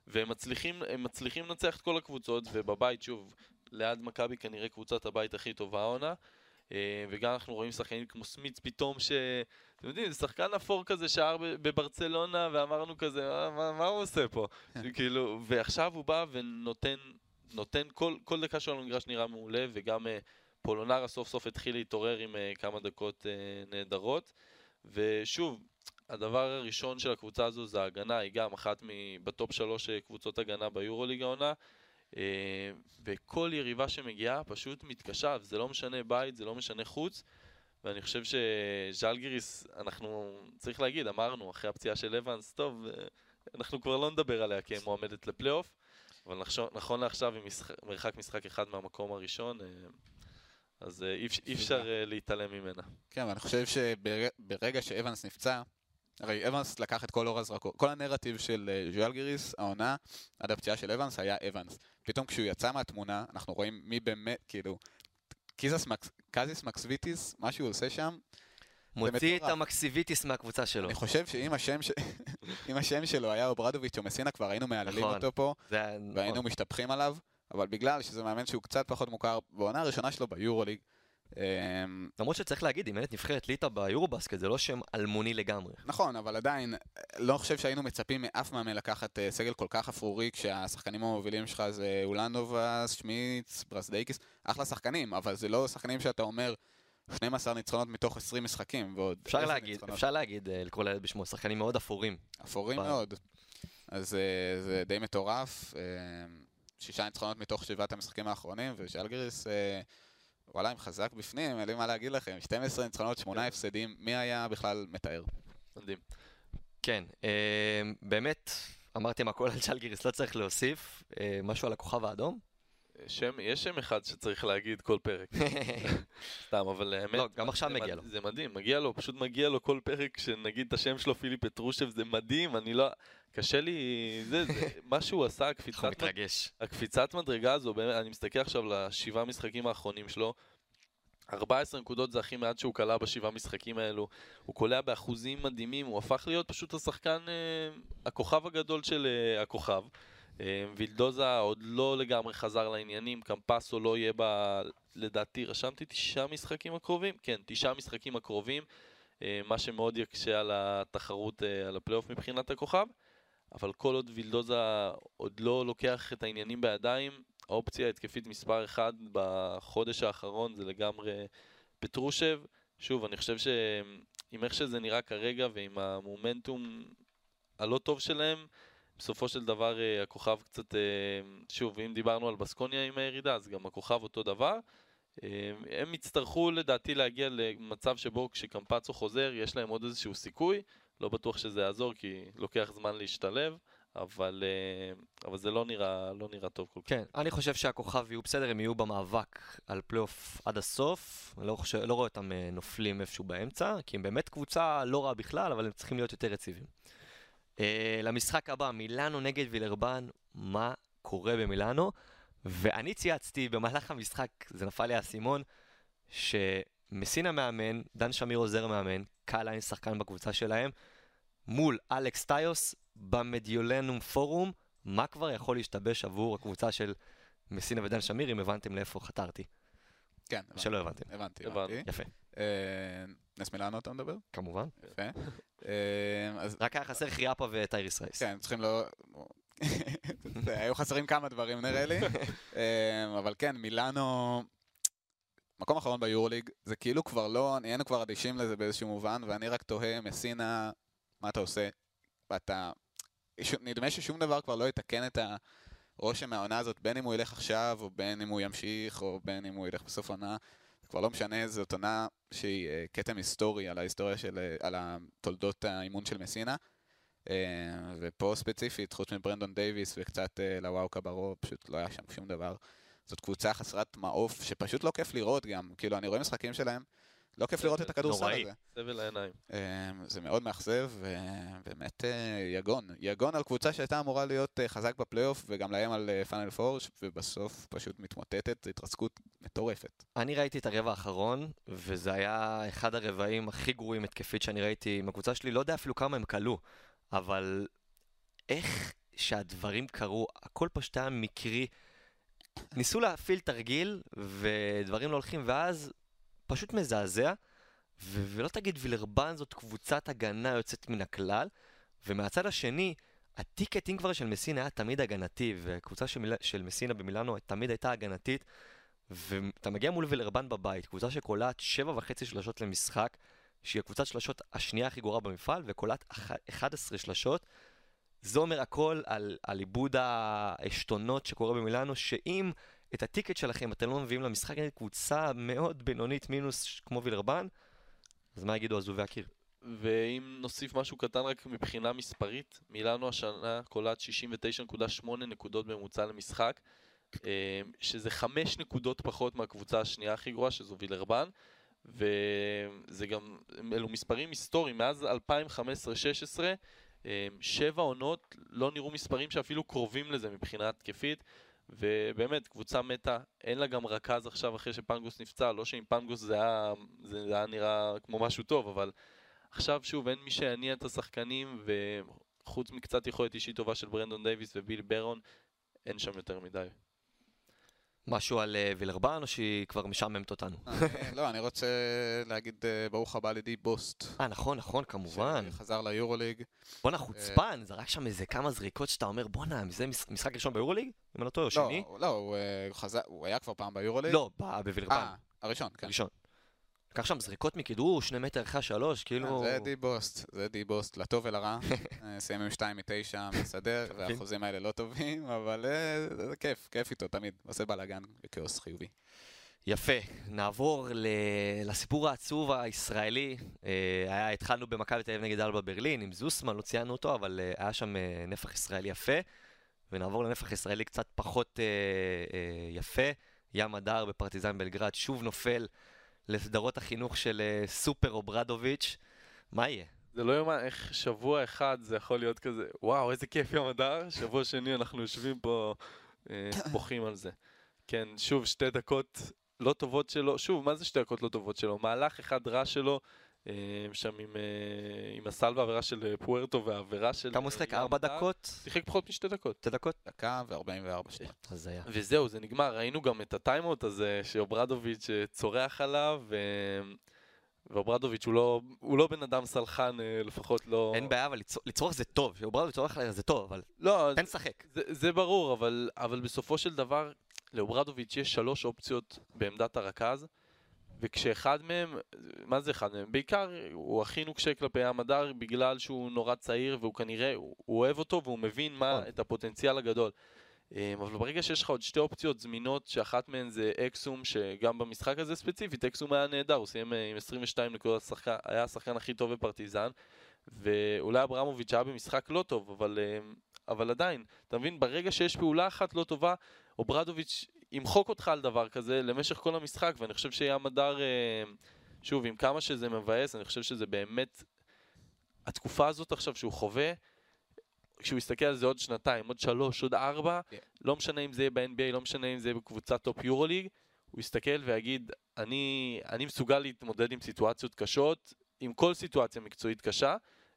והם מצליחים, מצליחים לנצח את כל הקבוצות, ובבית, שוב, ליד מכבי כנראה קבוצת הבית הכי טובה העונה. אה, וגם אנחנו רואים שחקנים כמו סמיץ פתאום ש... אתם יודעים, זה שחקן אפור כזה שער בברצלונה, ואמרנו כזה, מה, מה, מה הוא עושה פה? כן. כאילו, ועכשיו הוא בא ונותן, נותן כל, כל דקה שלו למגרש נראה מעולה, וגם uh, פולונרה סוף סוף התחיל להתעורר עם כמה דקות נהדרות. ושוב, הדבר הראשון של הקבוצה הזו זה ההגנה, היא גם אחת בטופ שלוש קבוצות הגנה ביורוליג העונה. וכל יריבה שמגיעה פשוט מתקשה, וזה לא משנה בית, זה לא משנה חוץ. ואני חושב שז'לגיריס, אנחנו, צריך להגיד, אמרנו, אחרי הפציעה של אבנס, טוב, אנחנו כבר לא נדבר עליה כמועמדת לפלייאוף, אבל נכון לעכשיו, משחק, מרחק משחק אחד מהמקום הראשון, אז אי, אי אפשר להתעלם ממנה. כן, ואני חושב שברגע שאבנס נפצע, הרי אבנס לקח את כל אור הזרקור, כל הנרטיב של ז'לגיריס, העונה, עד הפציעה של אבנס, היה אבנס. פתאום כשהוא יצא מהתמונה, אנחנו רואים מי באמת, כאילו, קזיס מקסוויטיס, מה שהוא עושה שם, מוציא את המקסיביטיס מהקבוצה שלו. אני חושב שאם השם, ש... <laughs> השם שלו היה אוברדוביץ' או מסינה, כבר היינו מהללים נכון. אותו פה. והיינו נכון. משתפכים עליו, אבל בגלל שזה מאמן שהוא קצת פחות מוכר, בעונה הראשונה שלו ביורוליג, למרות שצריך להגיד, אם אין את נבחרת ליטא ביורובסקט, זה לא שם אלמוני לגמרי. נכון, אבל עדיין, לא חושב שהיינו מצפים מאף מאמן לקחת אה, סגל כל כך אפרורי, כשהשחקנים המובילים שלך זה אולנדובס, שמיץ, ברסדייקיס, אחלה שחקנים, אבל זה לא שחקנים שאתה אומר... 12 ניצחונות מתוך 20 משחקים, ועוד... אפשר להגיד, ניצחונות. אפשר להגיד, אה, לקרוא לילד בשמו, שחקנים מאוד אפורים. אפורים ב... מאוד. אז אה, זה די מטורף. שישה ניצחונות מתוך שבעת המשחקים האחרונים, ושאלגריס וואלה, הם חזק בפנים, אין לי מה להגיד לכם. 12 ניצחונות, 8 הפסדים, מי היה בכלל מתאר? מדהים. כן, אה, באמת, אמרתם הכל על צ'לגיריס, לא צריך להוסיף. אה, משהו על הכוכב האדום? שם, יש שם אחד שצריך להגיד כל פרק. <laughs> סתם, אבל האמת... לא, גם עכשיו מגיע לו. זה מדהים, מגיע לו, פשוט מגיע לו כל פרק שנגיד את השם שלו, פיליפ פטרושב, זה מדהים, אני לא... קשה לי... זה, זה, מה שהוא עשה, <laughs> הקפיצת. מתרגש. הקפיצת מדרגה הזו, באמת, אני מסתכל עכשיו לשבעה משחקים האחרונים שלו, 14 נקודות זה הכי מעט שהוא כלה בשבעה משחקים האלו. הוא קולע באחוזים מדהימים, הוא הפך להיות פשוט השחקן, אה, הכוכב הגדול של אה, הכוכב. אה, וילדוזה עוד לא לגמרי חזר לעניינים, קמפסו לא יהיה ב... לדעתי, רשמתי תשעה משחקים הקרובים? כן, תשעה משחקים הקרובים, אה, מה שמאוד יקשה על התחרות, אה, על הפלייאוף מבחינת הכוכב. אבל כל עוד וילדוזה עוד לא לוקח את העניינים בידיים, האופציה ההתקפית מספר אחד בחודש האחרון זה לגמרי פטרושב. שוב, אני חושב שעם איך שזה נראה כרגע ועם המומנטום הלא טוב שלהם, בסופו של דבר אה, הכוכב קצת, אה, שוב, אם דיברנו על בסקוניה עם הירידה, אז גם הכוכב אותו דבר. אה, הם יצטרכו לדעתי להגיע למצב שבו כשקמפצו חוזר, יש להם עוד איזשהו סיכוי. לא בטוח שזה יעזור כי לוקח זמן להשתלב, אבל, אבל זה לא נראה, לא נראה טוב כל כך. כן, אני חושב שהכוכב יהיו בסדר, הם יהיו במאבק על פלייאוף עד הסוף. אני לא, חושב, לא רואה אותם נופלים איפשהו באמצע, כי הם באמת קבוצה לא רעה בכלל, אבל הם צריכים להיות יותר יציבים. אה, למשחק הבא, מילאנו נגד וילרבן, מה קורה במילאנו? ואני צייצתי במהלך המשחק, זה נפל לי האסימון, שמסינה מאמן, דן שמיר עוזר מאמן, קהליין שחקן בקבוצה שלהם, מול אלכס טיוס במדיולנום פורום, מה כבר יכול להשתבש עבור הקבוצה של מסינה ודן שמיר, אם הבנתם לאיפה חתרתי. כן, שלא הבנתם. הבנתי. הבנתי. יפה, אה, נס מילאנו אתה מדבר? כמובן. יפה. <laughs> אה, אז רק היה חסר חיאפה וטייריס רייס. כן, צריכים לא... היו חסרים כמה דברים נראה לי, אה, אבל כן, מילאנו, מקום אחרון ביורוליג, זה כאילו כבר לא, נהיינו כבר אדישים לזה באיזשהו מובן, ואני רק תוהה, מסינה, מה אתה עושה? ואתה... נדמה ששום דבר כבר לא יתקן את הרושם מהעונה הזאת, בין אם הוא ילך עכשיו, או בין אם הוא ימשיך, או בין אם הוא ילך בסוף עונה. כבר לא משנה, זאת עונה שהיא אה, כתם היסטורי על ההיסטוריה של, אה, על תולדות האימון של מסינה. אה, ופה ספציפית, חוץ מברנדון דייוויס וקצת לוואו קברו, פשוט לא היה שם שום דבר. זאת קבוצה חסרת מעוף, שפשוט לא כיף לראות גם. כאילו, אני רואה משחקים שלהם, לא כיף לראות את הכדורסל נוראי. הזה. סבל העיניים. אה, זה מאוד מאכזב, ובאמת אה, יגון. יגון על קבוצה שהייתה אמורה להיות אה, חזק בפלייאוף, וגם לאיים על פאנל פור, ובסוף פשוט מתמוטטת, זו התרסקות מטורפת. אני ראיתי את הרבע האחרון, וזה היה אחד הרבעים הכי גרועים התקפית שאני ראיתי עם הקבוצה שלי, לא יודע אפילו כמה הם כלו, אבל איך שהדברים קרו, הכל פשוט היה מקרי. ניסו להפעיל תרגיל, ודברים לא הולכים, ואז פשוט מזעזע, ו- ולא תגיד וילרבן זאת קבוצת הגנה יוצאת מן הכלל, ומהצד השני, הטיקטים כבר של מסינה היה תמיד הגנתי, והקבוצה של, מיל... של מסינה במילאנו תמיד הייתה הגנתית, ואתה מגיע מול וילרבן בבית, קבוצה שקולעת שבע וחצי שלשות למשחק, שהיא הקבוצת שלשות השנייה הכי גרועה במפעל, וקולעת אח- 11 שלשות. זה אומר הכל על, על עיבוד העשתונות שקורה במילאנו, שאם את הטיקט שלכם אתם לא מביאים למשחק נגד קבוצה מאוד בינונית מינוס כמו וילרבן, אז מה יגידו עזובי הקיר? ואם נוסיף משהו קטן רק מבחינה מספרית, מילאנו השנה קולט 69.8 נקודות בממוצע למשחק, אה, שזה 5 נקודות פחות מהקבוצה השנייה הכי גרועה, שזו וילרבן, וזה גם, אלו מספרים היסטוריים, מאז 2015-2016, אה, שבע עונות לא נראו מספרים שאפילו קרובים לזה מבחינה התקפית. ובאמת, קבוצה מתה, אין לה גם רכז עכשיו אחרי שפנגוס נפצע, לא שעם פנגוס זה היה, זה היה נראה כמו משהו טוב, אבל עכשיו שוב אין מי שיניע את השחקנים, וחוץ מקצת יכולת אישית טובה של ברנדון דייוויס ובילי ברון, אין שם יותר מדי. משהו על אה, וילרבן, או שהיא כבר משעממת אותנו? אה, לא, אני רוצה להגיד אה, ברוך הבא לדי בוסט. אה, נכון, נכון, כמובן. שחזר ליורוליג. בואנה, חוצפן, זרק שם איזה כמה זריקות שאתה אומר, בואנה, זה מש- משחק ראשון ביורוליג? אם אני לא טועה, או לא, שני? לא, אה, הוא היה כבר פעם ביורוליג. לא, בווילרבן, הראשון, כן. ראשון. לקח שם זריקות מכדרור, שני מטר אחרי השלוש, כאילו... זה די בוסט, זה די בוסט, לטוב ולרע. <laughs> אה, סיים עם 2 מ-9 מסדר? והאחוזים האלה לא טובים, אבל אה, זה כיף, כיף איתו תמיד. עושה בלאגן וכאוס חיובי. יפה, נעבור לסיפור העצוב הישראלי. אה, היה, התחלנו במכבי תל אביב נגד אלבה ברלין עם זוסמן, לא ציינו אותו, אבל היה שם נפח ישראלי יפה. ונעבור לנפח ישראלי קצת פחות יפה. ים הדר בפרטיזן בלגרד שוב נופל לסדרות החינוך של אה, סופר אוברדוביץ'. מה יהיה? זה לא יאומן איך שבוע אחד זה יכול להיות כזה, וואו, איזה כיף ים הדר, שבוע שני אנחנו יושבים פה, אה, בוכים על זה. כן, שוב, שתי דקות לא טובות שלו, שוב, מה זה שתי דקות לא טובות שלו? מהלך אחד רע שלו, שם עם, אה, עם הסל והעבירה של אה, פוארטו והעבירה של... כמה הוא שיחק? ים ארבע. דקות? שיחק פחות משתי דקות. שתי דקות? דקה ו-44 שניות. הזיה. וזהו, זה נגמר. ראינו גם את הטיימאוט הזה שאוברדוביץ' אה, צורח עליו, ו... ואוברדוביץ' הוא לא, הוא לא בן אדם סלחן, אה, לפחות לא... אין בעיה, אבל לצ- לצרוח זה טוב. שאוברדוביץ' צורח עליך זה טוב, אבל לא, תן לשחק. זה, זה ברור, אבל, אבל בסופו של דבר, לאוברדוביץ' יש שלוש אופציות בעמדת הרכז, וכשאחד מהם, מה זה אחד מהם? בעיקר הוא הכי נוקשה כלפי הדר בגלל שהוא נורא צעיר והוא כנראה, הוא, הוא אוהב אותו והוא מבין מה, נכון. את הפוטנציאל הגדול. אמ, אבל ברגע שיש לך עוד שתי אופציות זמינות, שאחת מהן זה אקסום, שגם במשחק הזה ספציפית, אקסום היה נהדר, הוא סיים אה, עם 22 נקודות, היה השחקן הכי טוב בפרטיזן, ואולי אברמוביץ' היה במשחק לא טוב, אבל, אמ, אבל עדיין, אתה מבין, ברגע שיש פעולה אחת לא טובה, אוברדוביץ' ימחוק אותך על דבר כזה למשך כל המשחק, ואני חושב שים הדר, אה, שוב, עם כמה שזה מבאס, אני חושב שזה באמת, התקופה הזאת עכשיו שהוא חווה, כשהוא יסתכל על זה עוד שנתיים, עוד שלוש, עוד ארבע, כן. לא משנה אם זה יהיה ב-NBA, לא משנה אם זה יהיה בקבוצת טופ יורוליג, הוא יסתכל ויגיד, אני, אני מסוגל להתמודד עם סיטואציות קשות, עם כל סיטואציה מקצועית קשה,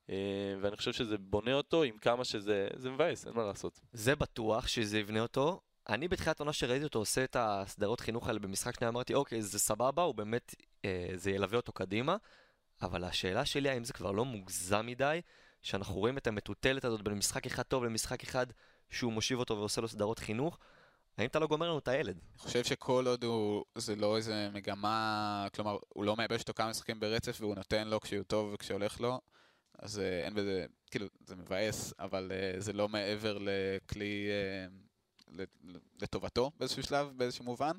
אה, ואני חושב שזה בונה אותו עם כמה שזה, זה מבאס, אין מה לעשות. זה בטוח שזה יבנה אותו. אני בתחילת העונה שראיתי אותו עושה את הסדרות חינוך האלה במשחק שנייה, אמרתי, אוקיי, זה סבבה, הוא באמת, אה, זה ילווה אותו קדימה, אבל השאלה שלי, האם זה כבר לא מוגזם מדי, שאנחנו רואים את המטוטלת הזאת בין משחק אחד טוב למשחק אחד שהוא מושיב אותו ועושה לו סדרות חינוך, האם אתה לא גומר לנו את הילד? אני חושב שכל עוד הוא, זה לא איזה מגמה, כלומר, הוא לא מייבש אותו כמה משחקים ברצף והוא נותן לו כשהוא טוב וכשהולך לו, אז אה, אין בזה, כאילו, זה מבאס, אבל אה, זה לא מעבר לכלי אה, לטובתו באיזשהו שלב, באיזשהו מובן.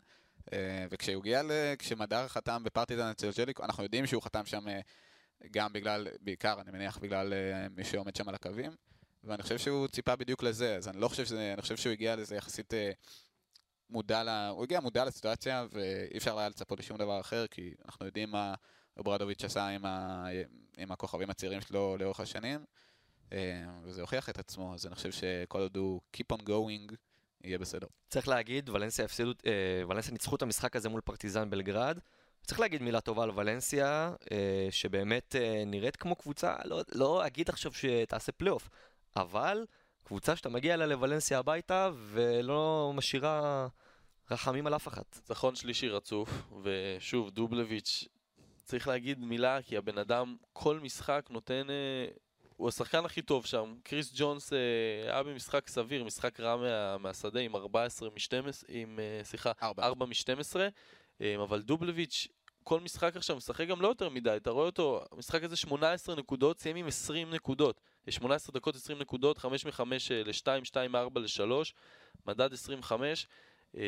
אה, וכשהוא הגיע, כשמדר חתם בפרטיזן אצל ג'ליקו, אנחנו יודעים שהוא חתם שם אה, גם בגלל, בעיקר, אני מניח, בגלל אה, מי שעומד שם על הקווים. ואני חושב שהוא ציפה בדיוק לזה, אז אני לא חושב שזה, אני חושב שהוא הגיע לזה יחסית מודע, ל, הוא הגיע מודע לסיטואציה, ואי אפשר היה לצפות לשום דבר אחר, כי אנחנו יודעים מה אוברדוביץ' עשה עם, ה, עם הכוכבים הצעירים שלו לאורך השנים, וזה הוכיח את עצמו, אז אני חושב שכל עוד הוא Keep on going, יהיה בסדר. צריך להגיד, ולנסיה הפסידו, אה, ולנסיה ניצחו את המשחק הזה מול פרטיזן בלגרד. צריך להגיד מילה טובה על ולנסיה, אה, שבאמת אה, נראית כמו קבוצה, לא, לא אגיד עכשיו שתעשה פלייאוף, אבל קבוצה שאתה מגיע אליה לוולנסיה הביתה ולא משאירה רחמים על אף אחת. ניצחון שלישי רצוף, ושוב, דובלביץ', צריך להגיד מילה, כי הבן אדם כל משחק נותן... אה, הוא השחקן הכי טוב שם. קריס ג'ונס אה, היה במשחק סביר, משחק רע מה, מהשדה עם 14 מ-12, עם, אה, סליחה, ארבע. 4 מ-12, אה, אבל דובלביץ', כל משחק עכשיו משחק גם לא יותר מדי, אתה רואה אותו, המשחק הזה 18 נקודות, סיים עם 20 נקודות. 18 דקות 20 נקודות, 5 מ-5 ל-2, 2 מ-4 ל-3, מדד 25. אה,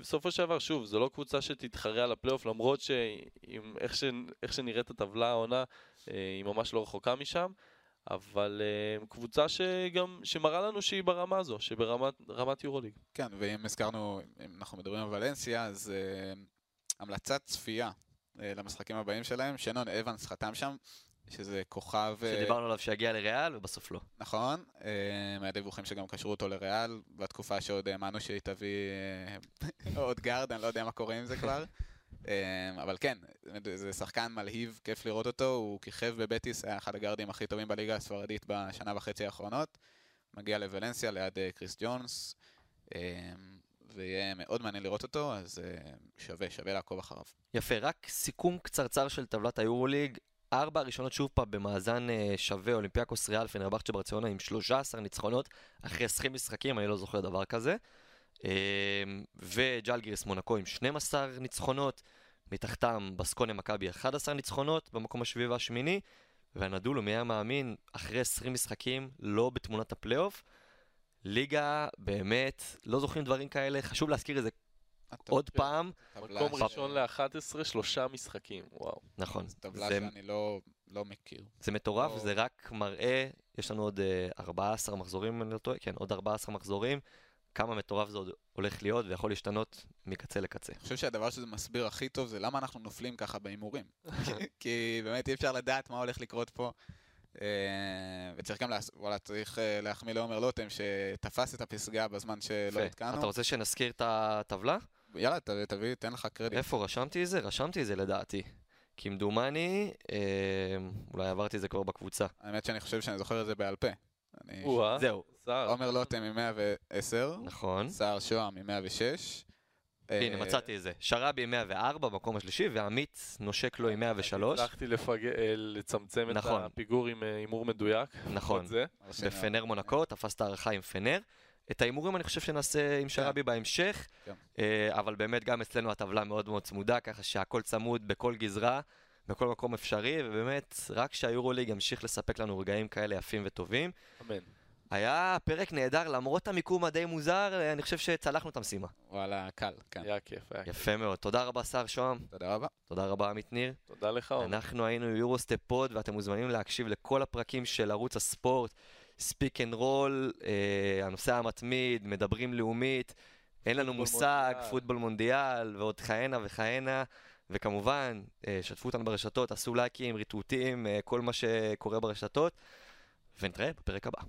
בסופו של דבר, שוב, זו לא קבוצה שתתחרה על הפלייאוף, למרות שאיך שנראית הטבלה העונה, אה, היא ממש לא רחוקה משם, אבל אה, קבוצה שגם, שמראה לנו שהיא ברמה הזו, שברמת רמת יורוליג. כן, ואם הזכרנו, אם אנחנו מדברים על ולנסיה, אז uh, המלצת צפייה uh, למשחקים הבאים שלהם, שנון אבנס חתם שם, שזה כוכב... שדיברנו עליו שיגיע לריאל ובסוף לא. נכון, אה, מהדיווחים שגם קשרו אותו לריאל, בתקופה שעוד האמנו שהיא תביא אה, <laughs> עוד גארד, אני לא יודע מה קורה עם זה כבר. אה, אבל כן, זה שחקן מלהיב, כיף לראות אותו, הוא כיכב בבטיס, היה אחד הגארדים הכי טובים בליגה הספרדית בשנה וחצי האחרונות. מגיע לוולנסיה ליד אה, קריס ג'ונס, אה, ויהיה מאוד מעניין לראות אותו, אז אה, שווה, שווה לעקוב אחריו. יפה, רק סיכום קצרצר של טבלת היורוליג. ארבע הראשונות שוב פעם במאזן אה, שווה, אולימפיאקוס ריאל, פנרבכצ'ה ברצלונה עם 13 ניצחונות אחרי 20 משחקים, אני לא זוכר דבר כזה. אה, וז'לגיריס מונקו עם 12 ניצחונות, מתחתם בסקוניה מכבי 11 ניצחונות במקום השביעי והשמיני, ואנאדולו, מי היה מאמין, אחרי 20 משחקים, לא בתמונת הפלייאוף. ליגה, באמת, לא זוכרים דברים כאלה, חשוב להזכיר את זה עוד פעם. טבלה מקום ראשון ל-11, שלושה משחקים, וואו. נכון. טבלה זה- שאני לא... לא מכיר. זה מטורף, לא. זה רק מראה, יש לנו עוד אה, 14 מחזורים, אם אני לא טועה, כן, עוד 14 מחזורים, כמה מטורף זה עוד הולך להיות ויכול להשתנות מקצה לקצה. אני חושב שהדבר שזה מסביר הכי טוב זה למה אנחנו נופלים ככה בהימורים. <laughs> כי באמת אי אפשר לדעת מה הולך לקרות פה. אה, וצריך גם, וואלה, צריך אה, להחמיא לעומר לוטם שתפס את הפסגה בזמן שלא. עדכנו. אתה רוצה שנזכיר את הטבלה? יאללה, תביא, תן לך קרדיט. איפה רשמתי את זה? רשמתי את זה לדעתי. כמדומני, אה, אולי עברתי את זה כבר בקבוצה. האמת שאני חושב שאני זוכר את זה בעל פה. אני- או-אה, זהו, סער. עומר לוטם עם 110, נכון. סער שוהם עם 106. הנה, אה, מצאתי את זה. שרבי עם 104 במקום השלישי, ועמית נושק לו עם 103. הצלחתי לפג- אה, לצמצם את נכון. הפיגור עם אה, הימור מדויק. <laughs> נכון. בפנר מונקו, תפס את הערכה עם פנר. את ההימורים אני חושב שנעשה עם שרבי בהמשך, כן. אה, אבל באמת גם אצלנו הטבלה מאוד מאוד צמודה, ככה שהכל צמוד בכל גזרה, בכל מקום אפשרי, ובאמת, רק שהיורוליג ימשיך לספק לנו רגעים כאלה יפים וטובים. אמן. היה פרק נהדר, למרות המיקום הדי מוזר, אני חושב שצלחנו את המשימה. וואלה, קל, כן. היה כיף, היה כיף. יפה מאוד. תודה רבה, שר שוהם. תודה רבה. תודה רבה, עמית ניר. תודה לך, עומר. אנחנו היינו יורוסטפ פוד, ואתם מוזמנים להקשיב לכל הפרקים של ערוץ הספורט, Speak and Roll, אה, הנושא המתמיד, מדברים לאומית, אין לנו מושג, מונדיאל. פוטבול מונדיאל, ועוד כהנה וכהנה. וכמובן, אה, שתפו אותנו ברשתות, עשו לייקים, ריטוטים, אה, כל מה שקורה ברשתות, ונתראה בפרק הבא.